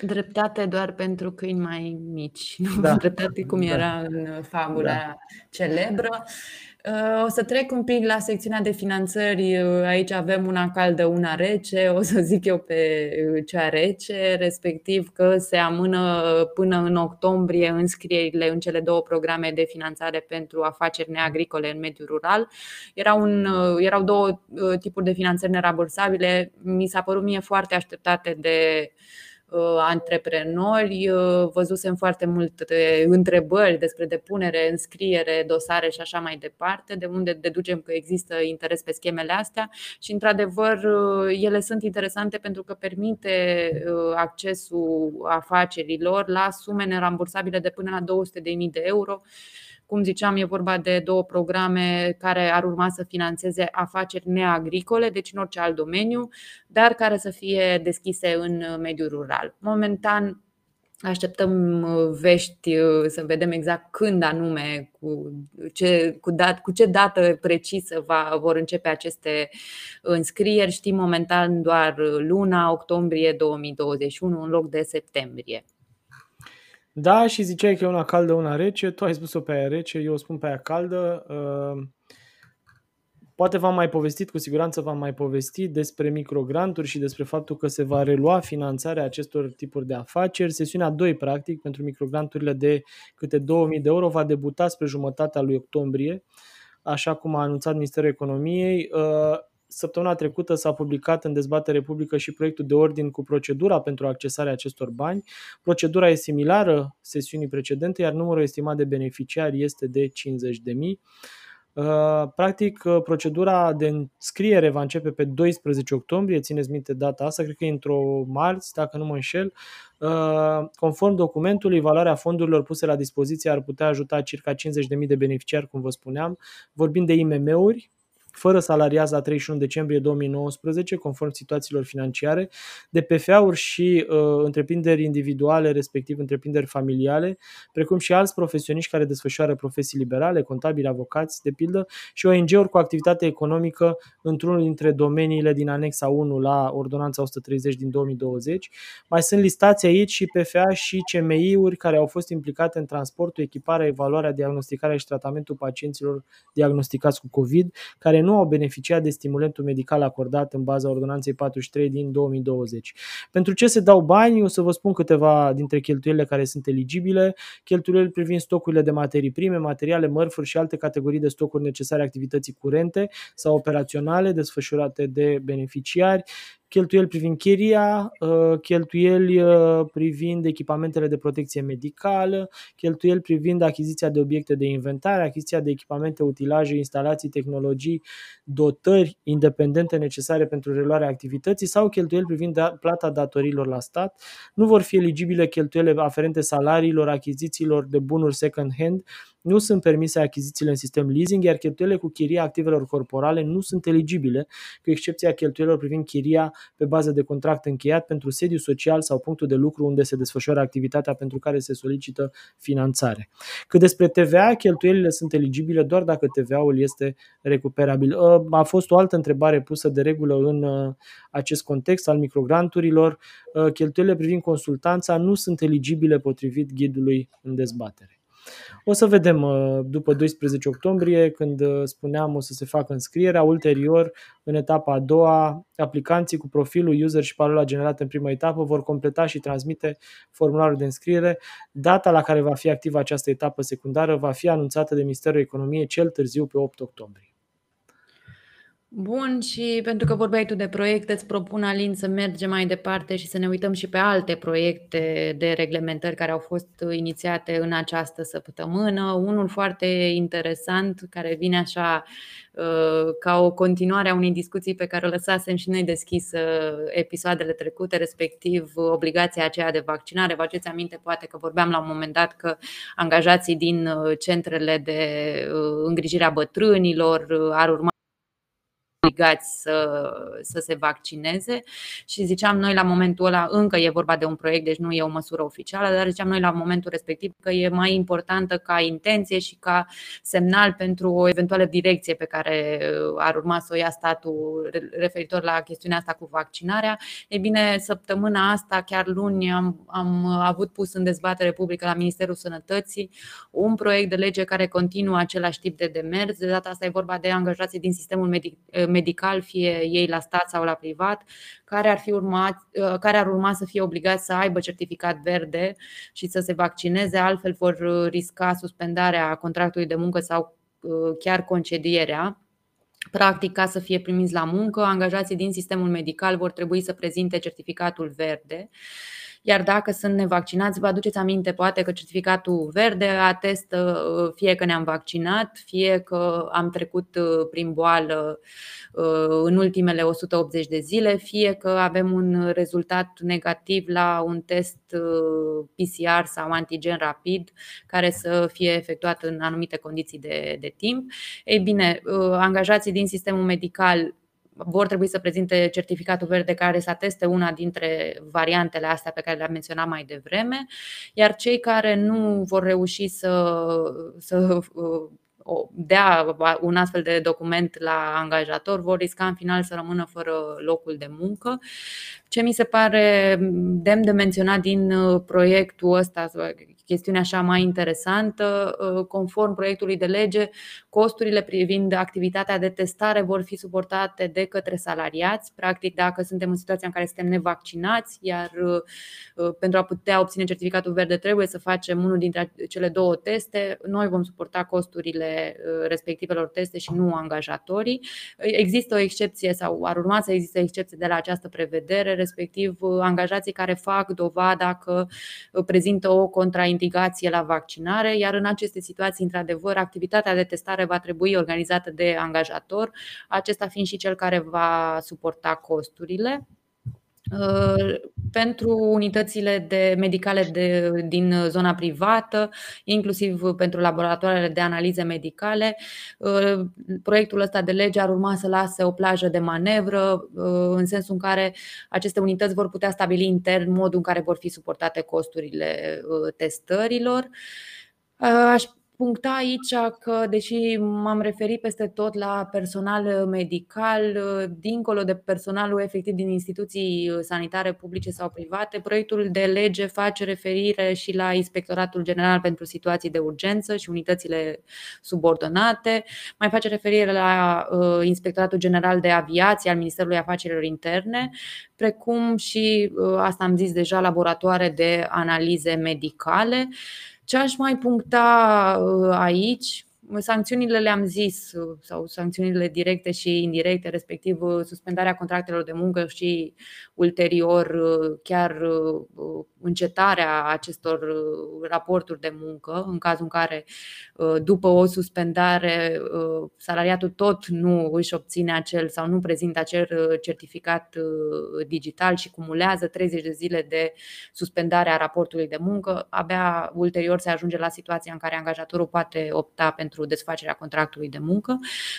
Dreptate doar pentru câini mai mici, nu da. dreptate cum da. era în fabula da. celebră. O să trec un pic la secțiunea de finanțări. Aici avem una caldă, una rece. O să zic eu pe cea rece, respectiv că se amână până în octombrie înscrierile în cele două programe de finanțare pentru afaceri neagricole în mediul rural. Erau, un, erau două tipuri de finanțări nerabursabile. Mi s-a părut mie foarte așteptate de Uh, antreprenori, uh, văzusem foarte multe întrebări despre depunere, înscriere, dosare și așa mai departe, de unde deducem că există interes pe schemele astea și, într-adevăr, uh, ele sunt interesante pentru că permite accesul afacerilor la sume nerambursabile de până la 200.000 de euro cum ziceam, e vorba de două programe care ar urma să financeze afaceri neagricole, deci în orice alt domeniu, dar care să fie deschise în mediul rural. Momentan Așteptăm vești să vedem exact când anume, cu ce, cu dat, cu ce dată precisă va, vor începe aceste înscrieri. Știm momentan doar luna octombrie 2021 în loc de septembrie. Da, și ziceai că e una caldă, una rece. Tu ai spus-o pe aia rece, eu o spun pe aia caldă. Uh, poate v-am mai povestit, cu siguranță v-am mai povestit despre microgranturi și despre faptul că se va relua finanțarea acestor tipuri de afaceri. Sesiunea 2, practic, pentru microgranturile de câte 2000 de euro va debuta spre jumătatea lui octombrie, așa cum a anunțat Ministerul Economiei. Uh, Săptămâna trecută s-a publicat în dezbatere publică și proiectul de ordin cu procedura pentru accesarea acestor bani. Procedura e similară sesiunii precedente, iar numărul estimat de beneficiari este de 50.000. Practic, procedura de înscriere va începe pe 12 octombrie, țineți minte data asta, cred că e într-o marți, dacă nu mă înșel. Conform documentului, valoarea fondurilor puse la dispoziție ar putea ajuta circa 50.000 de beneficiari, cum vă spuneam. Vorbim de IMM-uri, fără salariați la 31 decembrie 2019, conform situațiilor financiare, de PFA-uri și uh, întreprinderi individuale, respectiv întreprinderi familiale, precum și alți profesioniști care desfășoară profesii liberale, contabili, avocați, de pildă, și ONG-uri cu activitate economică într-unul dintre domeniile din anexa 1 la Ordonanța 130 din 2020. Mai sunt listați aici și PFA și CMI-uri care au fost implicate în transportul, echiparea, evaluarea, diagnosticarea și tratamentul pacienților diagnosticați cu COVID, care nu au beneficiat de stimulentul medical acordat în baza ordonanței 43 din 2020. Pentru ce se dau bani? O să vă spun câteva dintre cheltuielile care sunt eligibile. Cheltuielile privind stocurile de materii prime, materiale, mărfuri și alte categorii de stocuri necesare activității curente sau operaționale desfășurate de beneficiari, cheltuieli privind chiria, uh, cheltuieli uh, privind echipamentele de protecție medicală, cheltuieli privind achiziția de obiecte de inventare, achiziția de echipamente, utilaje, instalații, tehnologii, dotări independente necesare pentru reluarea activității sau cheltuieli privind da, plata datorilor la stat. Nu vor fi eligibile cheltuiele aferente salariilor, achizițiilor de bunuri second-hand, nu sunt permise achizițiile în sistem leasing, iar cheltuielile cu chiria activelor corporale nu sunt eligibile, cu excepția cheltuielilor privind chiria pe bază de contract încheiat pentru sediu social sau punctul de lucru unde se desfășoară activitatea pentru care se solicită finanțare. Cât despre TVA, cheltuielile sunt eligibile doar dacă TVA-ul este recuperabil. Ă, a fost o altă întrebare pusă de regulă în ă, acest context al microgranturilor. Ă, cheltuielile privind consultanța nu sunt eligibile potrivit ghidului în dezbatere. O să vedem uh, după 12 octombrie, când uh, spuneam o să se facă înscrierea. Ulterior, în etapa a doua, aplicanții cu profilul user și parola generată în prima etapă vor completa și transmite formularul de înscriere. Data la care va fi activă această etapă secundară va fi anunțată de Ministerul Economiei cel târziu pe 8 octombrie. Bun, și pentru că vorbeai tu de proiecte, îți propun, Alin, să mergem mai departe și să ne uităm și pe alte proiecte de reglementări care au fost inițiate în această săptămână. Unul foarte interesant, care vine așa uh, ca o continuare a unei discuții pe care o lăsasem și noi deschisă episoadele trecute, respectiv obligația aceea de vaccinare. Vă aduceți aminte, poate că vorbeam la un moment dat că angajații din uh, centrele de uh, îngrijire a bătrânilor ar urma obligați să, să se vaccineze și ziceam noi la momentul ăla, încă e vorba de un proiect, deci nu e o măsură oficială, dar ziceam noi la momentul respectiv că e mai importantă ca intenție și ca semnal pentru o eventuală direcție pe care uh, ar urma să o ia statul referitor la chestiunea asta cu vaccinarea. E bine, săptămâna asta, chiar luni, am, am avut pus în dezbatere publică la Ministerul Sănătății un proiect de lege care continuă același tip de demers. De data asta e vorba de angajații din sistemul medic medical, fie ei la stat sau la privat, care ar, fi urmat, uh, care ar urma să fie obligați să aibă certificat verde și să se vaccineze, altfel vor uh, risca suspendarea contractului de muncă sau uh, chiar concedierea. Practic, ca să fie primiți la muncă, angajații din sistemul medical vor trebui să prezinte certificatul verde. Iar dacă sunt nevaccinați, vă aduceți aminte poate că certificatul verde atestă fie că ne-am vaccinat, fie că am trecut prin boală Uh, în ultimele 180 de zile, fie că avem un rezultat negativ la un test uh, PCR sau antigen rapid care să fie efectuat în anumite condiții de, de timp. Ei bine, uh, angajații din sistemul medical vor trebui să prezinte certificatul verde care să ateste una dintre variantele astea pe care le-am menționat mai devreme, iar cei care nu vor reuși să, să dea un astfel de document la angajator, vor risca în final să rămână fără locul de muncă. Ce mi se pare demn de menționat din uh, proiectul ăsta, chestiune așa mai interesantă, uh, conform proiectului de lege, costurile privind activitatea de testare vor fi suportate de către salariați, practic dacă suntem în situația în care suntem nevaccinați, iar uh, pentru a putea obține certificatul verde trebuie să facem unul dintre cele două teste, noi vom suporta costurile respectivelor teste și nu angajatorii. Există o excepție sau ar urma să existe o excepție de la această prevedere, respectiv uh, angajații care fac dovada că uh, prezintă o contraindicare indicație la vaccinare, iar în aceste situații, într-adevăr, activitatea de testare va trebui organizată de angajator, acesta fiind și cel care va suporta costurile. Uh, pentru unitățile de medicale de, din zona privată, inclusiv pentru laboratoarele de analize medicale. Uh, proiectul ăsta de lege ar urma să lase o plajă de manevră, uh, în sensul în care aceste unități vor putea stabili intern modul în care vor fi suportate costurile testărilor. Aș puncta aici că, deși m-am referit peste tot la personal medical, dincolo de personalul efectiv din instituții sanitare publice sau private, proiectul de lege face referire și la Inspectoratul General pentru Situații de Urgență și unitățile subordonate, mai face referire la uh, Inspectoratul General de Aviație al Ministerului Afacerilor Interne, precum și, uh, asta am zis deja, laboratoare de analize medicale. Ce aș mai puncta uh, aici? Sancțiunile le-am zis, uh, sau sancțiunile directe și indirecte, respectiv uh, suspendarea contractelor de muncă și ulterior chiar încetarea acestor raporturi de muncă, în cazul în care după o suspendare salariatul tot nu își obține acel sau nu prezintă acel certificat digital și cumulează 30 de zile de suspendare a raportului de muncă, abia ulterior se ajunge la situația în care angajatorul poate opta pentru desfacerea contractului de muncă.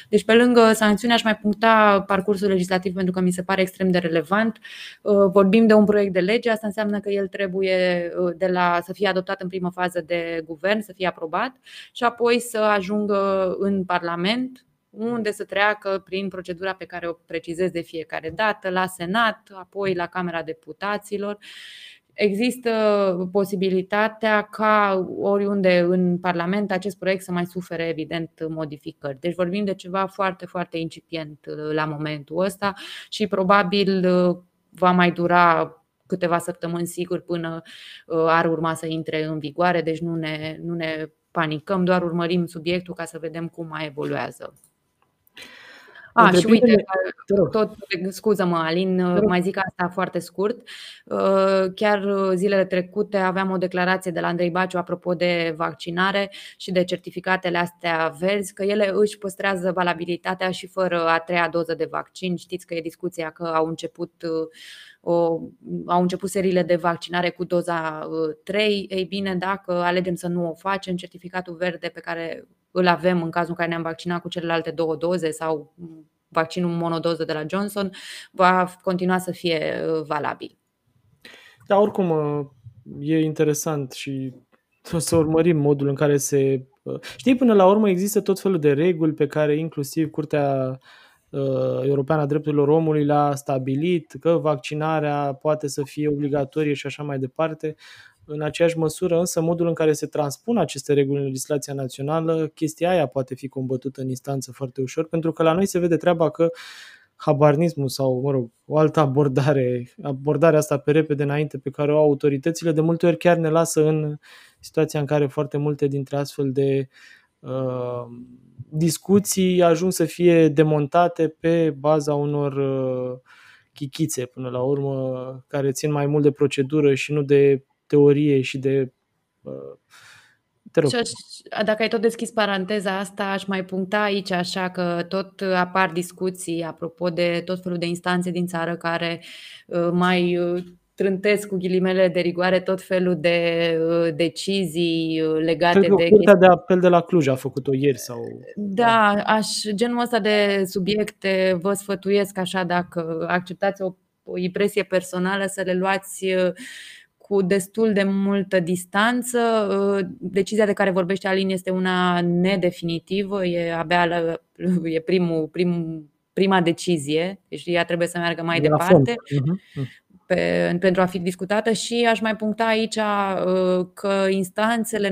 Deci, pe lângă sancțiuni, aș mai puncta parcursul legislativ pentru că mi se pare extrem de relevant. Vorbim de un proiect de lege, asta înseamnă că el trebuie de la, să fie adoptat în primă fază de guvern, să fie aprobat și apoi să ajungă în Parlament, unde să treacă prin procedura pe care o precizez de fiecare dată, la Senat, apoi la Camera Deputaților. Există posibilitatea ca oriunde în Parlament acest proiect să mai sufere evident modificări. Deci vorbim de ceva foarte, foarte incipient la momentul ăsta și probabil va mai dura câteva săptămâni sigur până uh, ar urma să intre în vigoare, deci nu ne, nu ne panicăm, doar urmărim subiectul ca să vedem cum mai evoluează. A, și uite, tot, scuză-mă, Alin, mai zic asta foarte scurt. Uh, chiar zilele trecute aveam o declarație de la Andrei Baciu apropo de vaccinare și de certificatele astea verzi, că ele își păstrează valabilitatea și fără a treia doză de vaccin. Știți că e discuția că au început o, au început seriile de vaccinare cu doza 3. Ei bine, dacă alegem să nu o facem, certificatul verde pe care îl avem în cazul în care ne-am vaccinat cu celelalte două doze sau vaccinul monodoză de la Johnson, va continua să fie uh, valabil. Da, oricum uh, e interesant și o să urmărim modul în care se. Uh, știi, până la urmă există tot felul de reguli pe care inclusiv Curtea Europeană a Drepturilor Omului l-a stabilit, că vaccinarea poate să fie obligatorie și așa mai departe. În aceeași măsură, însă, modul în care se transpun aceste reguli în legislația națională, chestia aia poate fi combătută în instanță foarte ușor, pentru că la noi se vede treaba că habarnismul sau, mă rog, o altă abordare, abordarea asta pe repede înainte pe care o au autoritățile, de multe ori chiar ne lasă în situația în care foarte multe dintre astfel de uh, discuții ajung să fie demontate pe baza unor uh, chichițe până la urmă, care țin mai mult de procedură și nu de teorie și de uh, te rog. Și aș, dacă ai tot deschis paranteza asta, aș mai puncta aici așa că tot apar discuții apropo de tot felul de instanțe din țară care uh, mai uh, trântesc cu ghilimele de rigoare tot felul de uh, decizii legate Cred de. Curtea de apel de la Cluj a făcut-o ieri sau. Da, aș, genul ăsta de subiecte vă sfătuiesc așa dacă acceptați o, o impresie personală să le luați cu destul de multă distanță. Uh, decizia de care vorbește Alin este una nedefinitivă, e abia la, e primul, primul, prima decizie, deci ea trebuie să meargă mai de departe. Uh-huh pe, pentru a fi discutată și aș mai puncta aici uh, că instanțele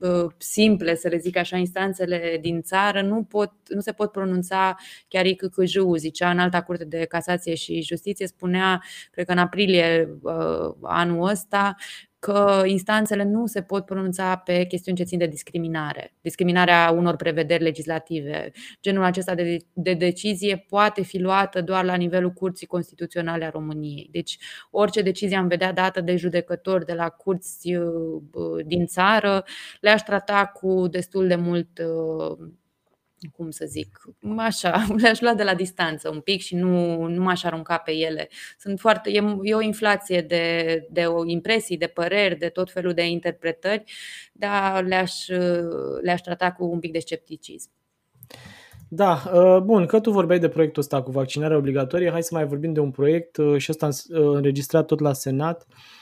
uh, simple, să le zic așa, instanțele din țară nu, pot, nu se pot pronunța chiar ICCJ-ul, zicea în alta curte de casație și justiție, spunea, cred că în aprilie uh, anul ăsta, că instanțele nu se pot pronunța pe chestiuni ce țin de discriminare, discriminarea unor prevederi legislative. Genul acesta de, de decizie poate fi luată doar la nivelul Curții Constituționale a României. Deci orice decizie am vedea dată de judecători de la curți uh, din țară le-aș trata cu destul de mult uh, cum să zic, așa, le-aș lua de la distanță un pic și nu, nu m-aș arunca pe ele. Sunt foarte, e, e o inflație de, de o impresii, de păreri, de tot felul de interpretări, dar le-aș, le-aș trata cu un pic de scepticism. Da, uh, bun, că tu vorbeai de proiectul ăsta cu vaccinarea obligatorie, hai să mai vorbim de un proiect uh, și ăsta uh, înregistrat tot la Senat Uh,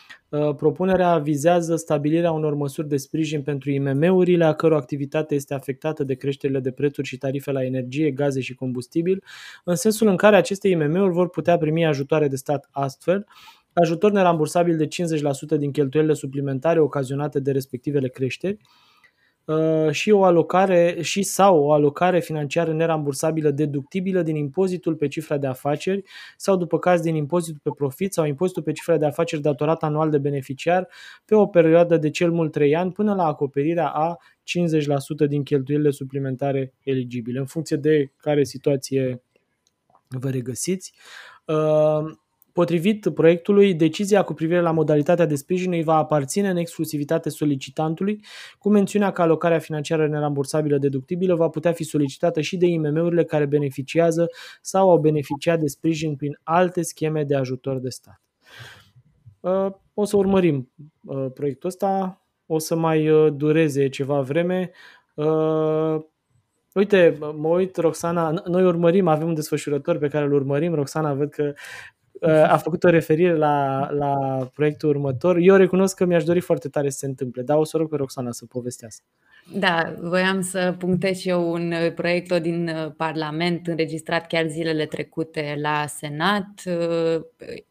propunerea vizează stabilirea unor măsuri de sprijin pentru IMM-urile a căror activitate este afectată de creșterile de prețuri și tarife la energie, gaze și combustibil, în sensul în care aceste IMM-uri vor putea primi ajutoare de stat astfel, ajutor nerambursabil de 50% din cheltuielile suplimentare ocazionate de respectivele creșteri, Uh, și o alocare și sau o alocare financiară nerambursabilă deductibilă din impozitul pe cifra de afaceri sau după caz din impozitul pe profit sau impozitul pe cifra de afaceri datorat anual de beneficiar pe o perioadă de cel mult 3 ani până la acoperirea a 50% din cheltuielile suplimentare eligibile, în funcție de care situație vă regăsiți. Uh, Potrivit proiectului, decizia cu privire la modalitatea de sprijin îi va aparține în exclusivitate solicitantului, cu mențiunea că alocarea financiară nerambursabilă deductibilă va putea fi solicitată și de IMM-urile care beneficiază sau au beneficiat de sprijin prin alte scheme de ajutor de stat. Uh, o să urmărim uh, proiectul ăsta, o să mai uh, dureze ceva vreme. Uite, mă uit, Roxana, noi urmărim, avem un desfășurător pe care îl urmărim. Roxana, văd că a făcut o referire la, la proiectul următor. Eu recunosc că mi-aș dori foarte tare să se întâmple, dar o să rog pe Roxana să povestească. Da, voiam să punctez și eu un uh, proiect din uh, Parlament înregistrat chiar zilele trecute la Senat. Uh,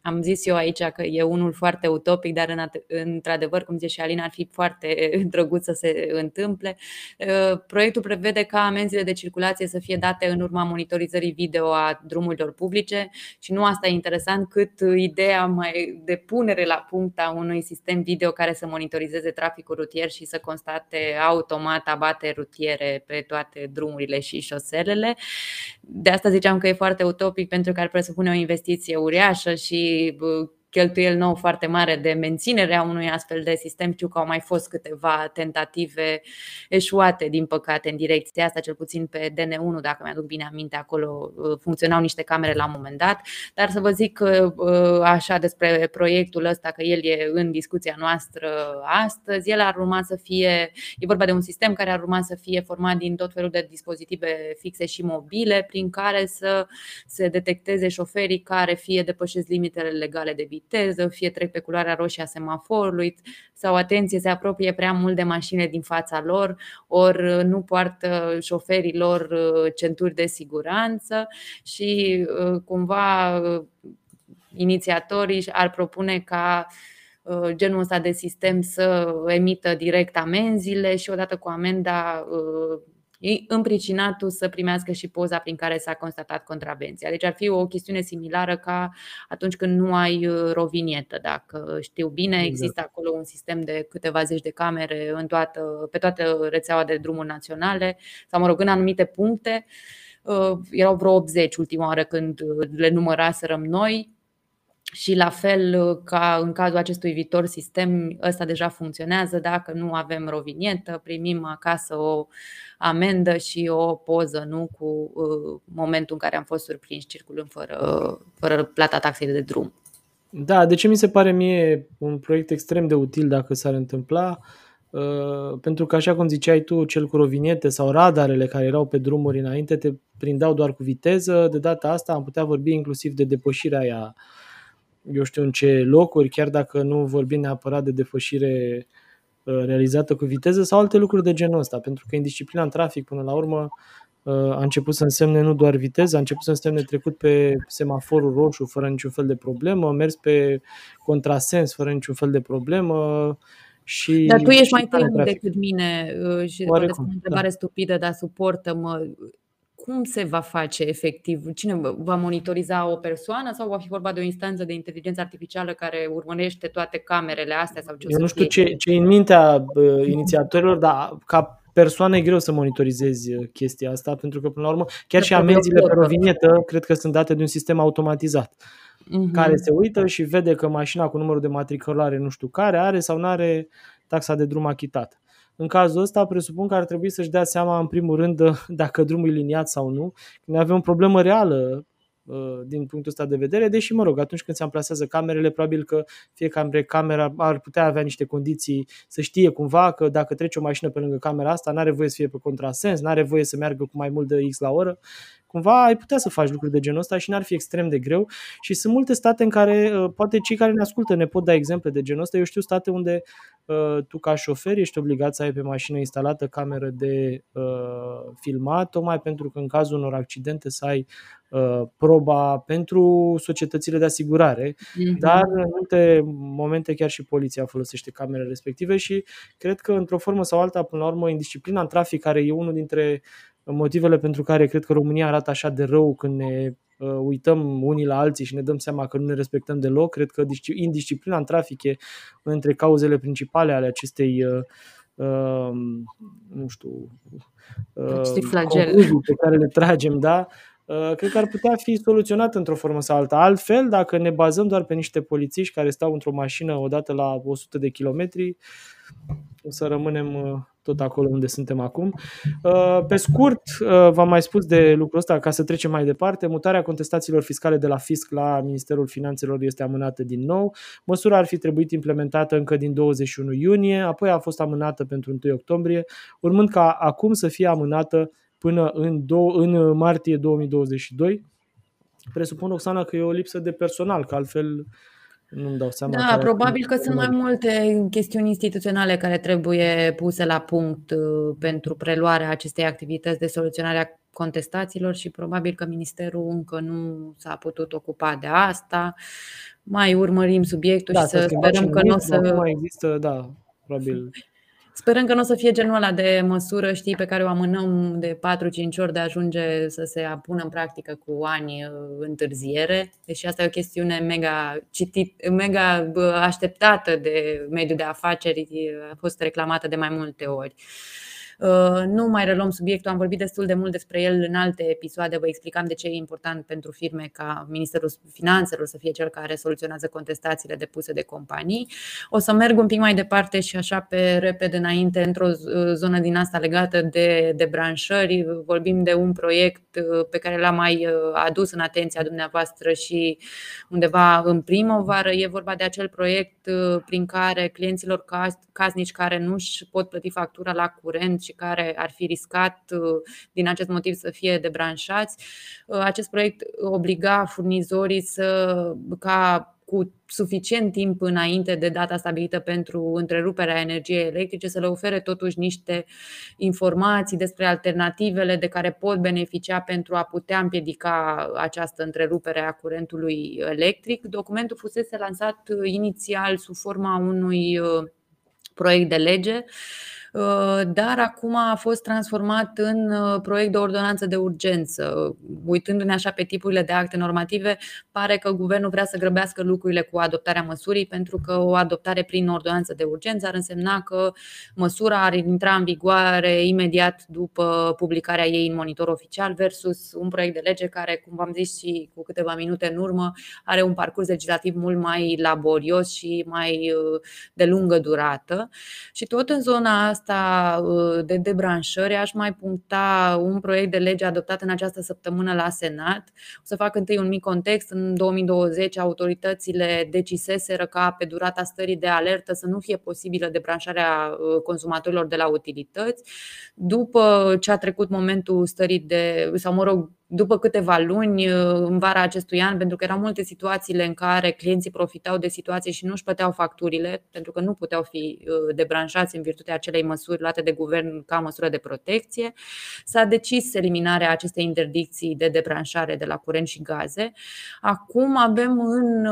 am zis eu aici că e unul foarte utopic, dar într-adevăr, cum zice și Alina, ar fi foarte drăguț să se întâmple. Proiectul prevede ca amenziile de circulație să fie date în urma monitorizării video a drumurilor publice și nu asta e interesant cât ideea mai de punere la punct a unui sistem video care să monitorizeze traficul rutier și să constate automat automat abate rutiere pe toate drumurile și șoselele. De asta ziceam că e foarte utopic pentru că ar presupune o investiție uriașă și cheltuiel nou foarte mare de menținere a unui astfel de sistem. Știu că au mai fost câteva tentative eșuate, din păcate, în direcția asta, cel puțin pe DN1, dacă mi-aduc bine aminte, acolo uh, funcționau niște camere la un moment dat. Dar să vă zic uh, așa despre proiectul ăsta, că el e în discuția noastră astăzi, el ar urma să fie, e vorba de un sistem care ar urma să fie format din tot felul de dispozitive fixe și mobile, prin care să se detecteze șoferii care fie depășesc limitele legale de viteză, viteză, fie trec pe culoarea roșie a semaforului sau, atenție, se apropie prea mult de mașini din fața lor, ori nu poartă șoferii lor uh, centuri de siguranță și uh, cumva uh, inițiatorii ar propune ca genul ăsta de sistem să emită direct amenziile și odată cu amenda împricinatul să primească și poza prin care s-a constatat contravenția. Deci ar fi o chestiune similară ca atunci când nu ai uh, rovinietă. Dacă știu bine, exact. există acolo un sistem de câteva zeci de camere în toată, pe toată rețeaua de drumuri naționale sau, mă rog, în anumite puncte. Uh, erau vreo 80 ultima oară când le număraserăm noi, și la fel ca în cazul acestui viitor sistem, ăsta deja funcționează. Dacă nu avem rovinietă, primim acasă o amendă și o poză nu, cu uh, momentul în care am fost surprinși circulând fără, fără plata taxei de drum. Da, de ce mi se pare mie un proiect extrem de util dacă s-ar întâmpla? Uh, pentru că, așa cum ziceai tu, cel cu rovinete sau radarele care erau pe drumuri înainte te prindeau doar cu viteză. De data asta am putea vorbi inclusiv de depășirea aia eu știu în ce locuri, chiar dacă nu vorbim neapărat de depășire uh, realizată cu viteză sau alte lucruri de genul ăsta, pentru că în disciplina în trafic până la urmă uh, a început să însemne nu doar viteză, a început să însemne trecut pe semaforul roșu fără niciun fel de problemă, mers pe contrasens fără niciun fel de problemă, și dar tu ești mai tehnic decât mine uh, și o întrebare da. stupidă, dar suportă-mă cum se va face efectiv? Cine va monitoriza o persoană sau va fi vorba de o instanță de inteligență artificială care urmărește toate camerele astea? Sau ce Eu nu știu ce, ce e în mintea uh, inițiatorilor, dar ca persoană e greu să monitorizezi uh, chestia asta, pentru că, până la urmă, chiar și amenziile pe rovinietă cred că sunt date de un sistem automatizat uh-huh. care se uită și vede că mașina cu numărul de matriculare nu știu care are sau nu are taxa de drum achitată. În cazul ăsta presupun că ar trebui să-și dea seama în primul rând dacă drumul e liniat sau nu. Când avem o problemă reală uh, din punctul ăsta de vedere, deși, mă rog, atunci când se amplasează camerele, probabil că fiecare cameră ar putea avea niște condiții să știe cumva că dacă trece o mașină pe lângă camera asta, nu are voie să fie pe contrasens, nu are voie să meargă cu mai mult de X la oră cumva ai putea să faci lucruri de genul ăsta și n-ar fi extrem de greu. Și sunt multe state în care, uh, poate cei care ne ascultă ne pot da exemple de genul ăsta. Eu știu state unde uh, tu ca șofer ești obligat să ai pe mașină instalată cameră de uh, filmat, tocmai pentru că în cazul unor accidente să ai uh, proba pentru societățile de asigurare, mm-hmm. dar în multe momente chiar și poliția folosește camerele respective și cred că într-o formă sau alta, până la urmă, indisciplina în trafic, care e unul dintre motivele pentru care cred că România arată așa de rău când ne uh, uităm unii la alții și ne dăm seama că nu ne respectăm deloc. Cred că indisciplina în trafic e între cauzele principale ale acestei uh, uh, nu știu uh, concluzii pe care le tragem, da? Uh, cred că ar putea fi soluționat într-o formă sau alta. Altfel, dacă ne bazăm doar pe niște polițiști care stau într-o mașină odată la 100 de kilometri, o să rămânem uh, tot acolo unde suntem acum. Uh, pe scurt, uh, v-am mai spus de lucrul ăsta, ca să trecem mai departe, mutarea contestațiilor fiscale de la FISC la Ministerul Finanțelor este amânată din nou. Măsura ar fi trebuit implementată încă din 21 iunie, apoi a fost amânată pentru 1 octombrie, urmând ca acum să fie amânată până în, do- în martie 2022. Presupun, Oxana, că e o lipsă de personal, că altfel nu-mi dau seama. Da, probabil că sunt mai multe chestiuni instituționale care trebuie puse la punct uh, pentru preluarea acestei activități de soluționare a contestațiilor și probabil că Ministerul încă nu s-a putut ocupa de asta. Mai urmărim subiectul da, și să sperăm că nu o să. Mai există, da, probabil. Sperăm că nu o să fie genul ăla de măsură, știi, pe care o amânăm de 4-5 ori de a ajunge să se apună în practică cu ani uh, întârziere. Deși asta e o chestiune mega, citit, mega așteptată de mediul de afaceri, a fost reclamată de mai multe ori. Uh, nu mai reluăm subiectul, am vorbit destul de mult despre el în alte episoade, vă explicam de ce e important pentru firme ca Ministerul Finanțelor să fie cel care soluționează contestațiile depuse de companii. O să merg un pic mai departe și așa pe repede înainte într-o zonă din asta legată de, de branșări. Vorbim de un proiect uh, pe care l-am mai uh, adus în atenția dumneavoastră și undeva în primăvară. E vorba de acel proiect prin care clienților casnici care nu își pot plăti factura la curent și care ar fi riscat uh, din acest motiv să fie debranșați. Uh, acest proiect obliga furnizorii să ca cu suficient timp înainte de data stabilită pentru întreruperea energiei electrice, să le ofere totuși niște informații despre alternativele de care pot beneficia pentru a putea împiedica această întrerupere a curentului electric. Documentul fusese lansat inițial sub forma unui uh, proiect de lege Uh, dar acum a fost transformat în uh, proiect de ordonanță de urgență. Uitându-ne așa pe tipurile de acte normative, pare că guvernul vrea să grăbească lucrurile cu adoptarea măsurii, pentru că o adoptare prin ordonanță de urgență ar însemna că măsura ar intra în vigoare imediat după publicarea ei în monitor oficial, versus un proiect de lege care, cum v-am zis și cu câteva minute în urmă, are un parcurs legislativ mult mai laborios și mai uh, de lungă durată. Și tot în zona asta asta uh, de debranșări, aș mai puncta un proiect de lege adoptat în această săptămână la Senat. O să fac întâi un mic context. În 2020, autoritățile deciseseră ca pe durata stării de alertă să nu fie posibilă debranșarea uh, consumatorilor de la utilități. După ce a trecut momentul stării de, sau mă rog, după câteva luni, în vara acestui an, pentru că erau multe situațiile în care clienții profitau de situație și nu își plăteau facturile, pentru că nu puteau fi debranșați în virtutea acelei măsuri luate de guvern ca măsură de protecție, s-a decis eliminarea acestei interdicții de debranșare de la curent și gaze. Acum avem în,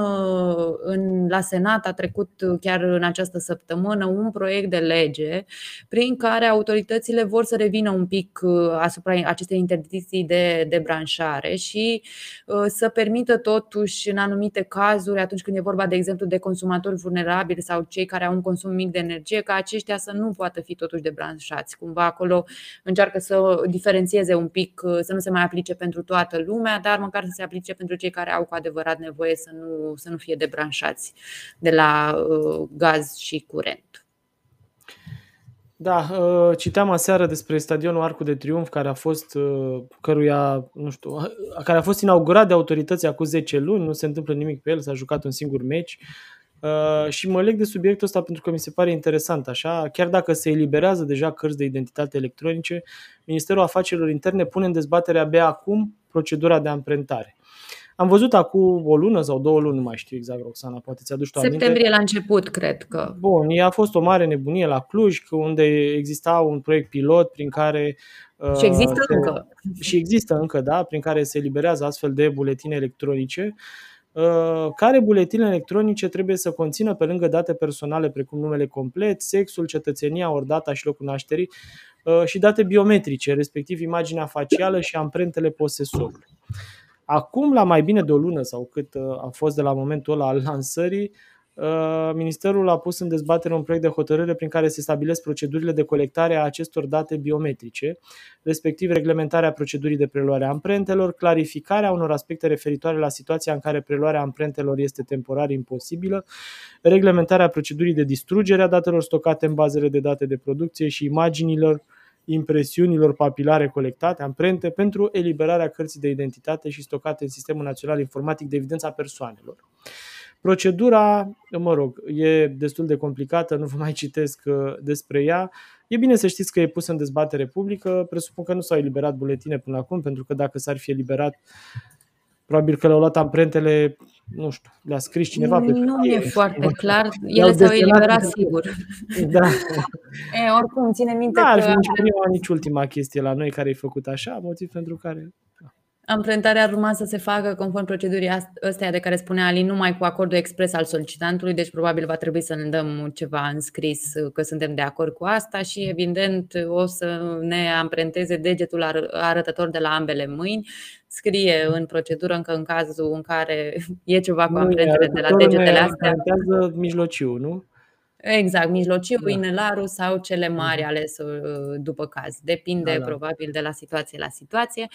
în, la Senat, a trecut chiar în această săptămână, un proiect de lege prin care autoritățile vor să revină un pic asupra acestei interdicții de, de debranșare și uh, să permită totuși în anumite cazuri, atunci când e vorba de exemplu de consumatori vulnerabili sau cei care au un consum mic de energie, ca aceștia să nu poată fi totuși debranșați. Cumva acolo încearcă să diferențieze un pic, uh, să nu se mai aplice pentru toată lumea, dar măcar să se aplice pentru cei care au cu adevărat nevoie să nu, să nu fie debranșați de la uh, gaz și curent. Da, uh, citeam aseară despre stadionul Arcu de Triunf care a fost uh, căruia, nu știu, care a fost inaugurat de autorități acum 10 luni, nu se întâmplă nimic pe el, s-a jucat un singur meci. Uh, și mă leg de subiectul ăsta pentru că mi se pare interesant așa, chiar dacă se eliberează deja cărți de identitate electronice, Ministerul Afacerilor Interne pune în dezbatere abia acum procedura de amprentare. Am văzut acum o lună sau două luni, nu mai știu exact, Roxana, poate ți-aduci tu Septembrie aminte. la început, cred că. Bun, a fost o mare nebunie la Cluj, unde exista un proiect pilot prin care și există uh, încă. Și există încă, da, prin care se eliberează astfel de buletine electronice. Uh, care buletine electronice trebuie să conțină, pe lângă date personale precum numele complet, sexul, cetățenia, ori data și locul nașterii, uh, și date biometrice, respectiv imaginea facială și amprentele posesorului. Acum, la mai bine de o lună sau cât uh, a fost de la momentul ăla al lansării, uh, Ministerul a pus în dezbatere un proiect de hotărâre prin care se stabilesc procedurile de colectare a acestor date biometrice, respectiv reglementarea procedurii de preluare a amprentelor, clarificarea unor aspecte referitoare la situația în care preluarea amprentelor este temporar imposibilă, reglementarea procedurii de distrugere a datelor stocate în bazele de date de producție și imaginilor impresiunilor papilare colectate, amprente, pentru eliberarea cărții de identitate și stocate în Sistemul Național Informatic de Evidență a Persoanelor. Procedura, mă rog, e destul de complicată, nu vă mai citesc uh, despre ea. E bine să știți că e pusă în dezbatere publică, presupun că nu s-au eliberat buletine până acum, pentru că dacă s-ar fi eliberat, probabil că le-au luat amprentele nu știu, le-a scris cineva pe Nu mi-e foarte clar. Ele s-au eliberat sigur. Da. e, oricum, ține minte da, că... Da, nici prima, nici ultima chestie la noi care e făcut așa, motiv pentru care... Da. Amprentarea ar urma să se facă conform procedurii astea de care spunea Ali, numai cu acordul expres al solicitantului, deci probabil va trebui să ne dăm ceva în scris că suntem de acord cu asta și evident o să ne amprenteze degetul arătător de la ambele mâini scrie în procedură încă în cazul în care e ceva cu amprentele de la degetele astea. mijlociu, nu? Exact, mijlociu, da. inelarul sau cele mari mhm. ales după caz. Depinde da, da. probabil de la situație la situație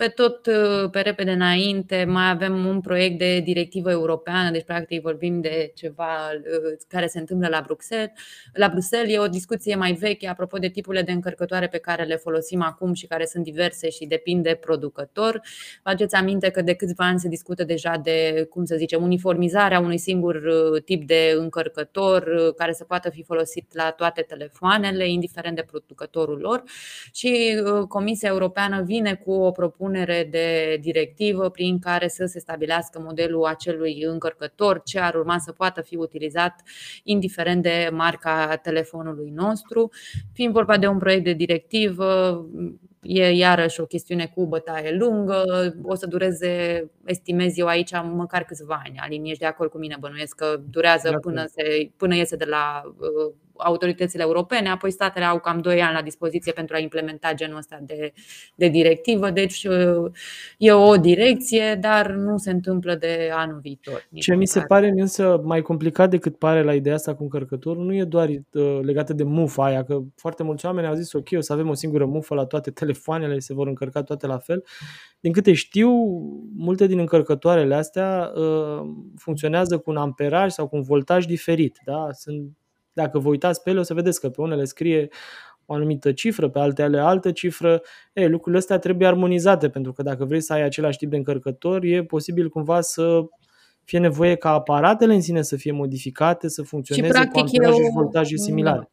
pe tot uh, pe repede înainte mai avem un proiect de directivă europeană, deci practic vorbim de ceva uh, care se întâmplă la Bruxelles. La Bruxelles e o discuție mai veche apropo de tipurile de încărcătoare pe care le folosim acum și care sunt diverse și depind de producător. Faceți aminte că de câțiva ani se discută deja de, cum să zicem, uniformizarea unui singur uh, tip de încărcător care să poată fi folosit la toate telefoanele, indiferent de producătorul lor. Și Comisia Europeană vine cu o propunere propunere de directivă prin care să se stabilească modelul acelui încărcător, ce ar urma să poată fi utilizat indiferent de marca telefonului nostru. Fiind vorba de un proiect de directivă, e iarăși o chestiune cu bătaie lungă, o să dureze, estimez eu aici, măcar câțiva ani. Alin, ești de acord cu mine, bănuiesc că durează până, se, până iese de la uh, autoritățile europene, apoi statele au cam 2 ani la dispoziție pentru a implementa genul ăsta de, de directivă, deci uh, e o direcție, dar nu se întâmplă de anul viitor. Ce mi se pare însă mai complicat decât pare la ideea asta cu încărcătorul, nu e doar uh, legată de mufa aia, că foarte mulți oameni au zis ok, o să avem o singură mufă la toate telefoanele, se vor încărca toate la fel. Din câte știu, multe din încărcătoarele astea uh, funcționează cu un amperaj sau cu un voltaj diferit. Da? Sunt dacă vă uitați pe ele, o să vedeți că pe unele scrie o anumită cifră, pe altele altă cifră. E, lucrurile astea trebuie armonizate, pentru că dacă vrei să ai același tip de încărcător, e posibil cumva să fie nevoie ca aparatele în sine să fie modificate, să funcționeze și, practic, cu amperaje și voltaje similare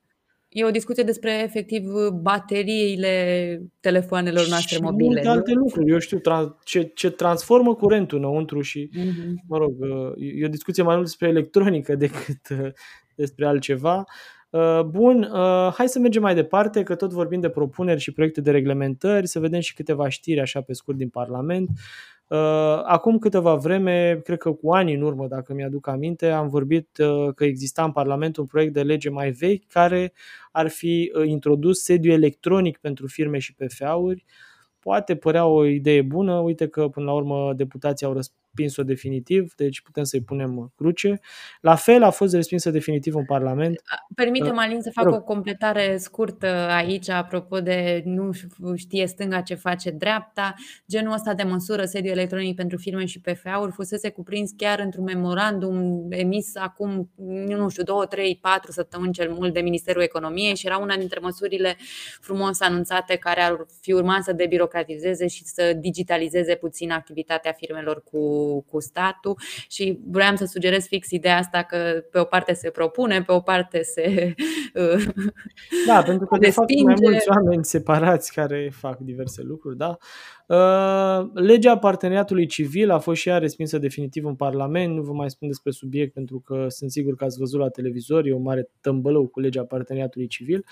E o discuție despre efectiv bateriile telefoanelor noastre și mobile. multe nu? alte lucruri. Eu știu tra- ce, ce transformă curentul înăuntru și, Mhm. mă rog, uh, e o discuție mai mult despre electronică decât uh, despre altceva. Uh, Bun, uh, hai să mergem mai departe, că tot vorbim de propuneri și proiecte de reglementări, să vedem și câteva știri așa pe scurt din Parlament. Uh, Acum câteva vreme, cred că cu ani în urmă, dacă mi-aduc aminte, am vorbit uh, că exista în Parlament un proiect de lege mai vechi care ar fi uh, introdus sediu electronic pentru firme și PFA-uri. Poate părea o idee bună, uite că până la urmă deputații au respins-o definitiv, deci putem să-i punem cruce. La fel a fost respinsă definitiv în Parlament. Permite-mă, Alin, să fac rog. o completare scurtă aici, apropo de nu știe stânga ce face dreapta. Genul ăsta de măsură, sediu electronic pentru firme și PFA-uri, fusese cuprins chiar într-un memorandum emis acum, nu știu, două, trei, patru săptămâni cel mult de Ministerul Economiei și era una dintre măsurile frumos anunțate care ar fi urmat să debirocratizeze și să digitalizeze puțin activitatea firmelor cu, cu statul și vreau să sugerez fix ideea asta că pe o parte se propune, pe o parte se Da, pentru că de fapt mai Respinge. mulți oameni separați care fac diverse lucruri, da. Uh, Legea parteneriatului civil a fost și ea respinsă definitiv în Parlament, nu vă mai spun despre subiect pentru că sunt sigur că ați văzut la televizor, e o mare tămbălău cu legea parteneriatului civil.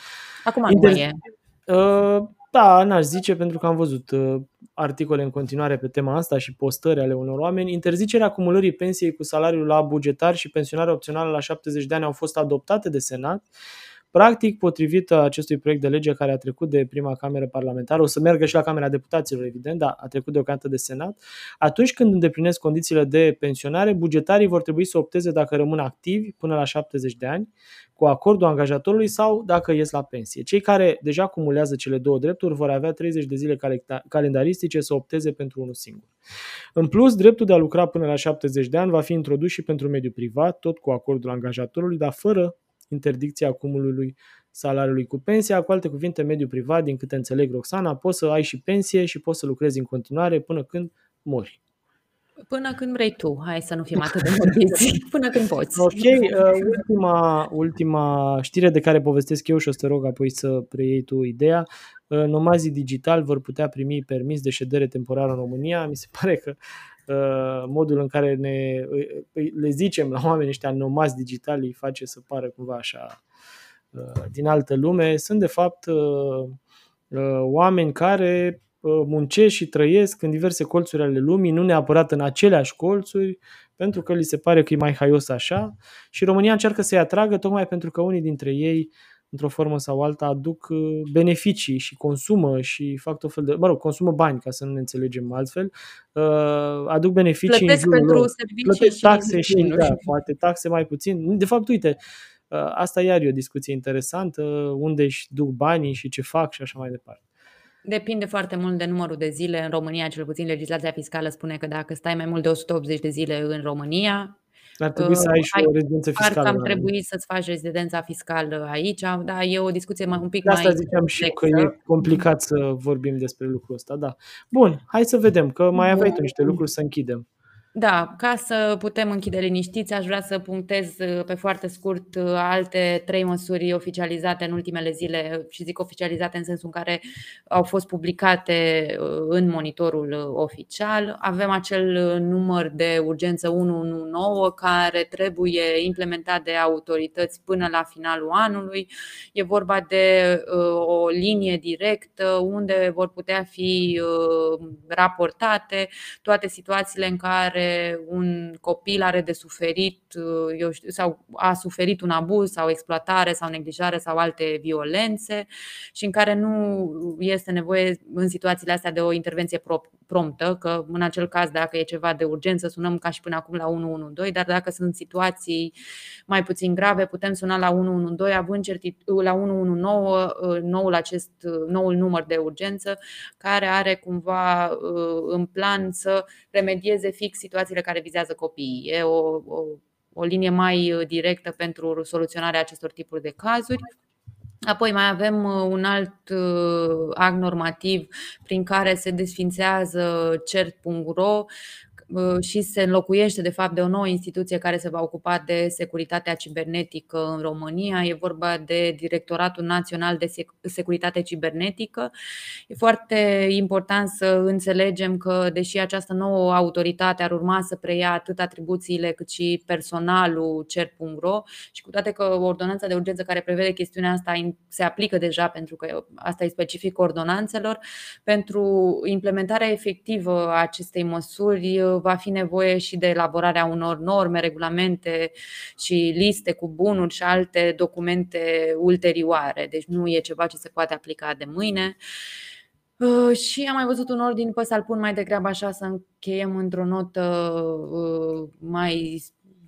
Acum nu Inter- mai e. Uh, Da, n-aș zice pentru că am văzut uh, articole în continuare pe tema asta și postări ale unor oameni. Interzicerea acumulării pensiei cu salariul la bugetar și pensionarea opțională la 70 de ani au fost adoptate de Senat. Practic, potrivit acestui proiect de lege care a trecut de prima cameră parlamentară, o să meargă și la Camera Deputaților, evident, dar a trecut deocamdată de Senat, atunci când îndeplinesc condițiile de pensionare, bugetarii vor trebui să opteze dacă rămân activi până la 70 de ani, cu acordul angajatorului sau dacă ies la pensie. Cei care deja acumulează cele două drepturi vor avea 30 de zile calenda- calendaristice să opteze pentru unul singur. În plus, dreptul de a lucra până la 70 de ani va fi introdus și pentru mediul privat, tot cu acordul angajatorului, dar fără interdicția acumulului salariului cu pensia. Cu alte cuvinte, mediul privat, din câte înțeleg Roxana, poți să ai și pensie și poți să lucrezi în continuare până când mori. Până când vrei tu, hai să nu fim atât de morbizi, până când poți. Ok, uh, ultima, ultima știre de care povestesc eu și o să te rog apoi să preiei tu ideea. Uh, Nomazii digital vor putea primi permis de ședere temporară în România. Mi se pare că uh, modul în care ne, îi- îi- le zicem la oamenii ăștia nomazi digitali îi face să pară cumva așa uh, din altă lume. Sunt de fapt uh, uh, oameni care uh, muncesc și trăiesc în diverse colțuri ale lumii, nu neapărat în aceleași colțuri, pentru că li se pare că e mai haios așa și România încearcă să-i atragă tocmai pentru că unii dintre ei într-o formă sau alta aduc uh, beneficii și consumă și fac tot fel de, mă rog, consumă bani ca să nu ne înțelegem altfel, uh, aduc beneficii Plătesc în jurul pentru lor. servicii Plătesc și taxe și, bunuri. da, poate taxe mai puțin. De fapt, uite, uh, asta iar e o discuție interesantă, unde își duc banii și ce fac și așa mai departe. Depinde foarte mult de numărul de zile. În România, cel puțin, legislația fiscală spune că dacă stai mai mult de 180 de zile în România, Ar trebui să ai și ai- o rezidență ar fiscală. cam la- trebui să-ți faci rezidența fiscală aici. Da, e o discuție mai un pic De asta mai ziceam și eu că complexă. e complicat să vorbim despre lucrul ăsta, da. Bun, hai să vedem, că mai aveai tu niște lucruri să închidem. Da, ca să putem închide liniștiți, aș vrea să punctez uh, pe foarte scurt uh, alte trei măsuri oficializate în ultimele zile și zic oficializate în sensul în care au fost publicate uh, în monitorul uh, oficial. Avem acel uh, număr de urgență 119 care trebuie implementat de autorități până la finalul anului. E vorba de uh, o linie directă unde vor putea fi uh, raportate toate situațiile în care un copil are de suferit uh, eu știu, sau a suferit un abuz sau exploatare sau neglijare sau alte violențe și în care nu este nevoie în situațiile astea de o intervenție pro- promptă, că în acel caz dacă e ceva de urgență sunăm ca și până acum la 112, dar dacă sunt situații mai puțin grave putem suna la 112 având certit- la 119 uh, noul acest uh, noul număr de urgență care are cumva uh, în plan să remedieze fix situațiile care vizează copiii. E o, o, o linie mai uh, directă pentru soluționarea acestor tipuri de cazuri. Apoi mai avem uh, un alt uh, act normativ prin care se desfințează cert.ro și se înlocuiește de fapt de o nouă instituție care se va ocupa de securitatea cibernetică în România. E vorba de Directoratul Național de Securitate Cibernetică. E foarte important să înțelegem că, deși această nouă autoritate ar urma să preia atât atribuțiile cât și personalul CER.ro și cu toate că ordonanța de urgență care prevede chestiunea asta se aplică deja pentru că asta e specific ordonanțelor, pentru implementarea efectivă a acestei măsuri va fi nevoie și de elaborarea unor norme, regulamente și liste cu bunuri și alte documente ulterioare. Deci nu e ceva ce se poate aplica de mâine. Uh, și am mai văzut un ordin, pe să-l pun mai degrabă așa să încheiem într-o notă uh, mai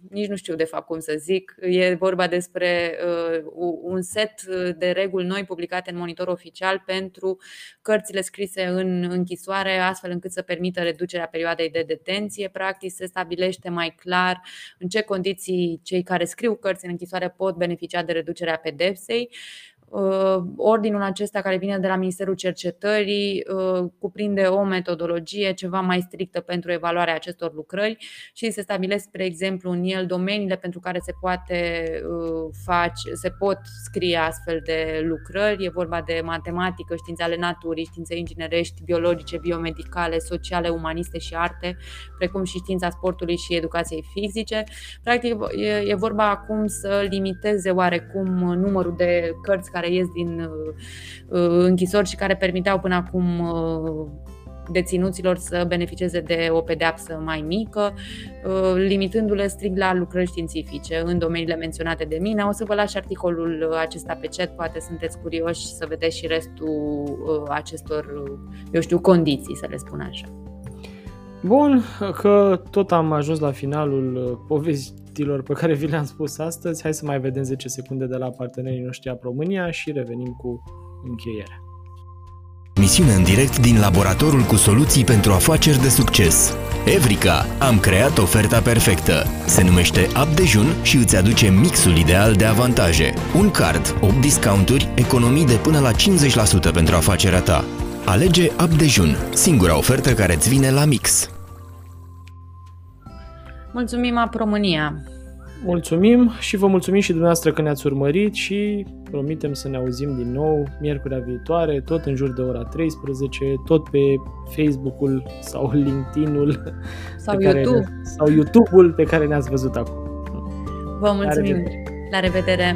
nici nu știu de fapt cum să zic. E vorba despre uh, un set de reguli noi publicate în monitor oficial pentru cărțile scrise în închisoare, astfel încât să permită reducerea perioadei de detenție. Practic se stabilește mai clar în ce condiții cei care scriu cărți în închisoare pot beneficia de reducerea pedepsei. Uh, ordinul acesta care vine de la Ministerul Cercetării uh, cuprinde o metodologie ceva mai strictă pentru evaluarea acestor lucrări și se stabilesc, spre exemplu, în el domeniile pentru care se poate uh, face, se pot scrie astfel de lucrări. E vorba de matematică, științe ale naturii, științe inginerești, biologice, biomedicale, sociale, umaniste și arte, precum și știința sportului și educației fizice. Practic, e vorba acum să limiteze oarecum numărul de cărți care ies din uh, uh, închisori și care permiteau până acum uh, deținuților să beneficieze de o pedeapsă mai mică, limitându-le strict la lucrări științifice în domeniile menționate de mine. O să vă las articolul acesta pe chat, poate sunteți curioși să vedeți și restul acestor, eu știu, condiții, să le spun așa. Bun, că tot am ajuns la finalul poveștii știrilor pe care vi le-am spus astăzi. Hai să mai vedem 10 secunde de la partenerii noștri a România și revenim cu încheierea. Misiune în direct din laboratorul cu soluții pentru afaceri de succes. Evrica, am creat oferta perfectă. Se numește App Dejun și îți aduce mixul ideal de avantaje. Un card, 8 discounturi, economii de până la 50% pentru afacerea ta. Alege App Dejun, singura ofertă care îți vine la mix. Mulțumim, Ap România! Mulțumim și vă mulțumim și dumneavoastră că ne-ați urmărit și promitem să ne auzim din nou miercurea viitoare, tot în jur de ora 13, tot pe Facebook-ul sau LinkedIn-ul sau, YouTube. Care, sau YouTube-ul pe care ne-ați văzut acum. Vă mulțumim! La revedere! La revedere.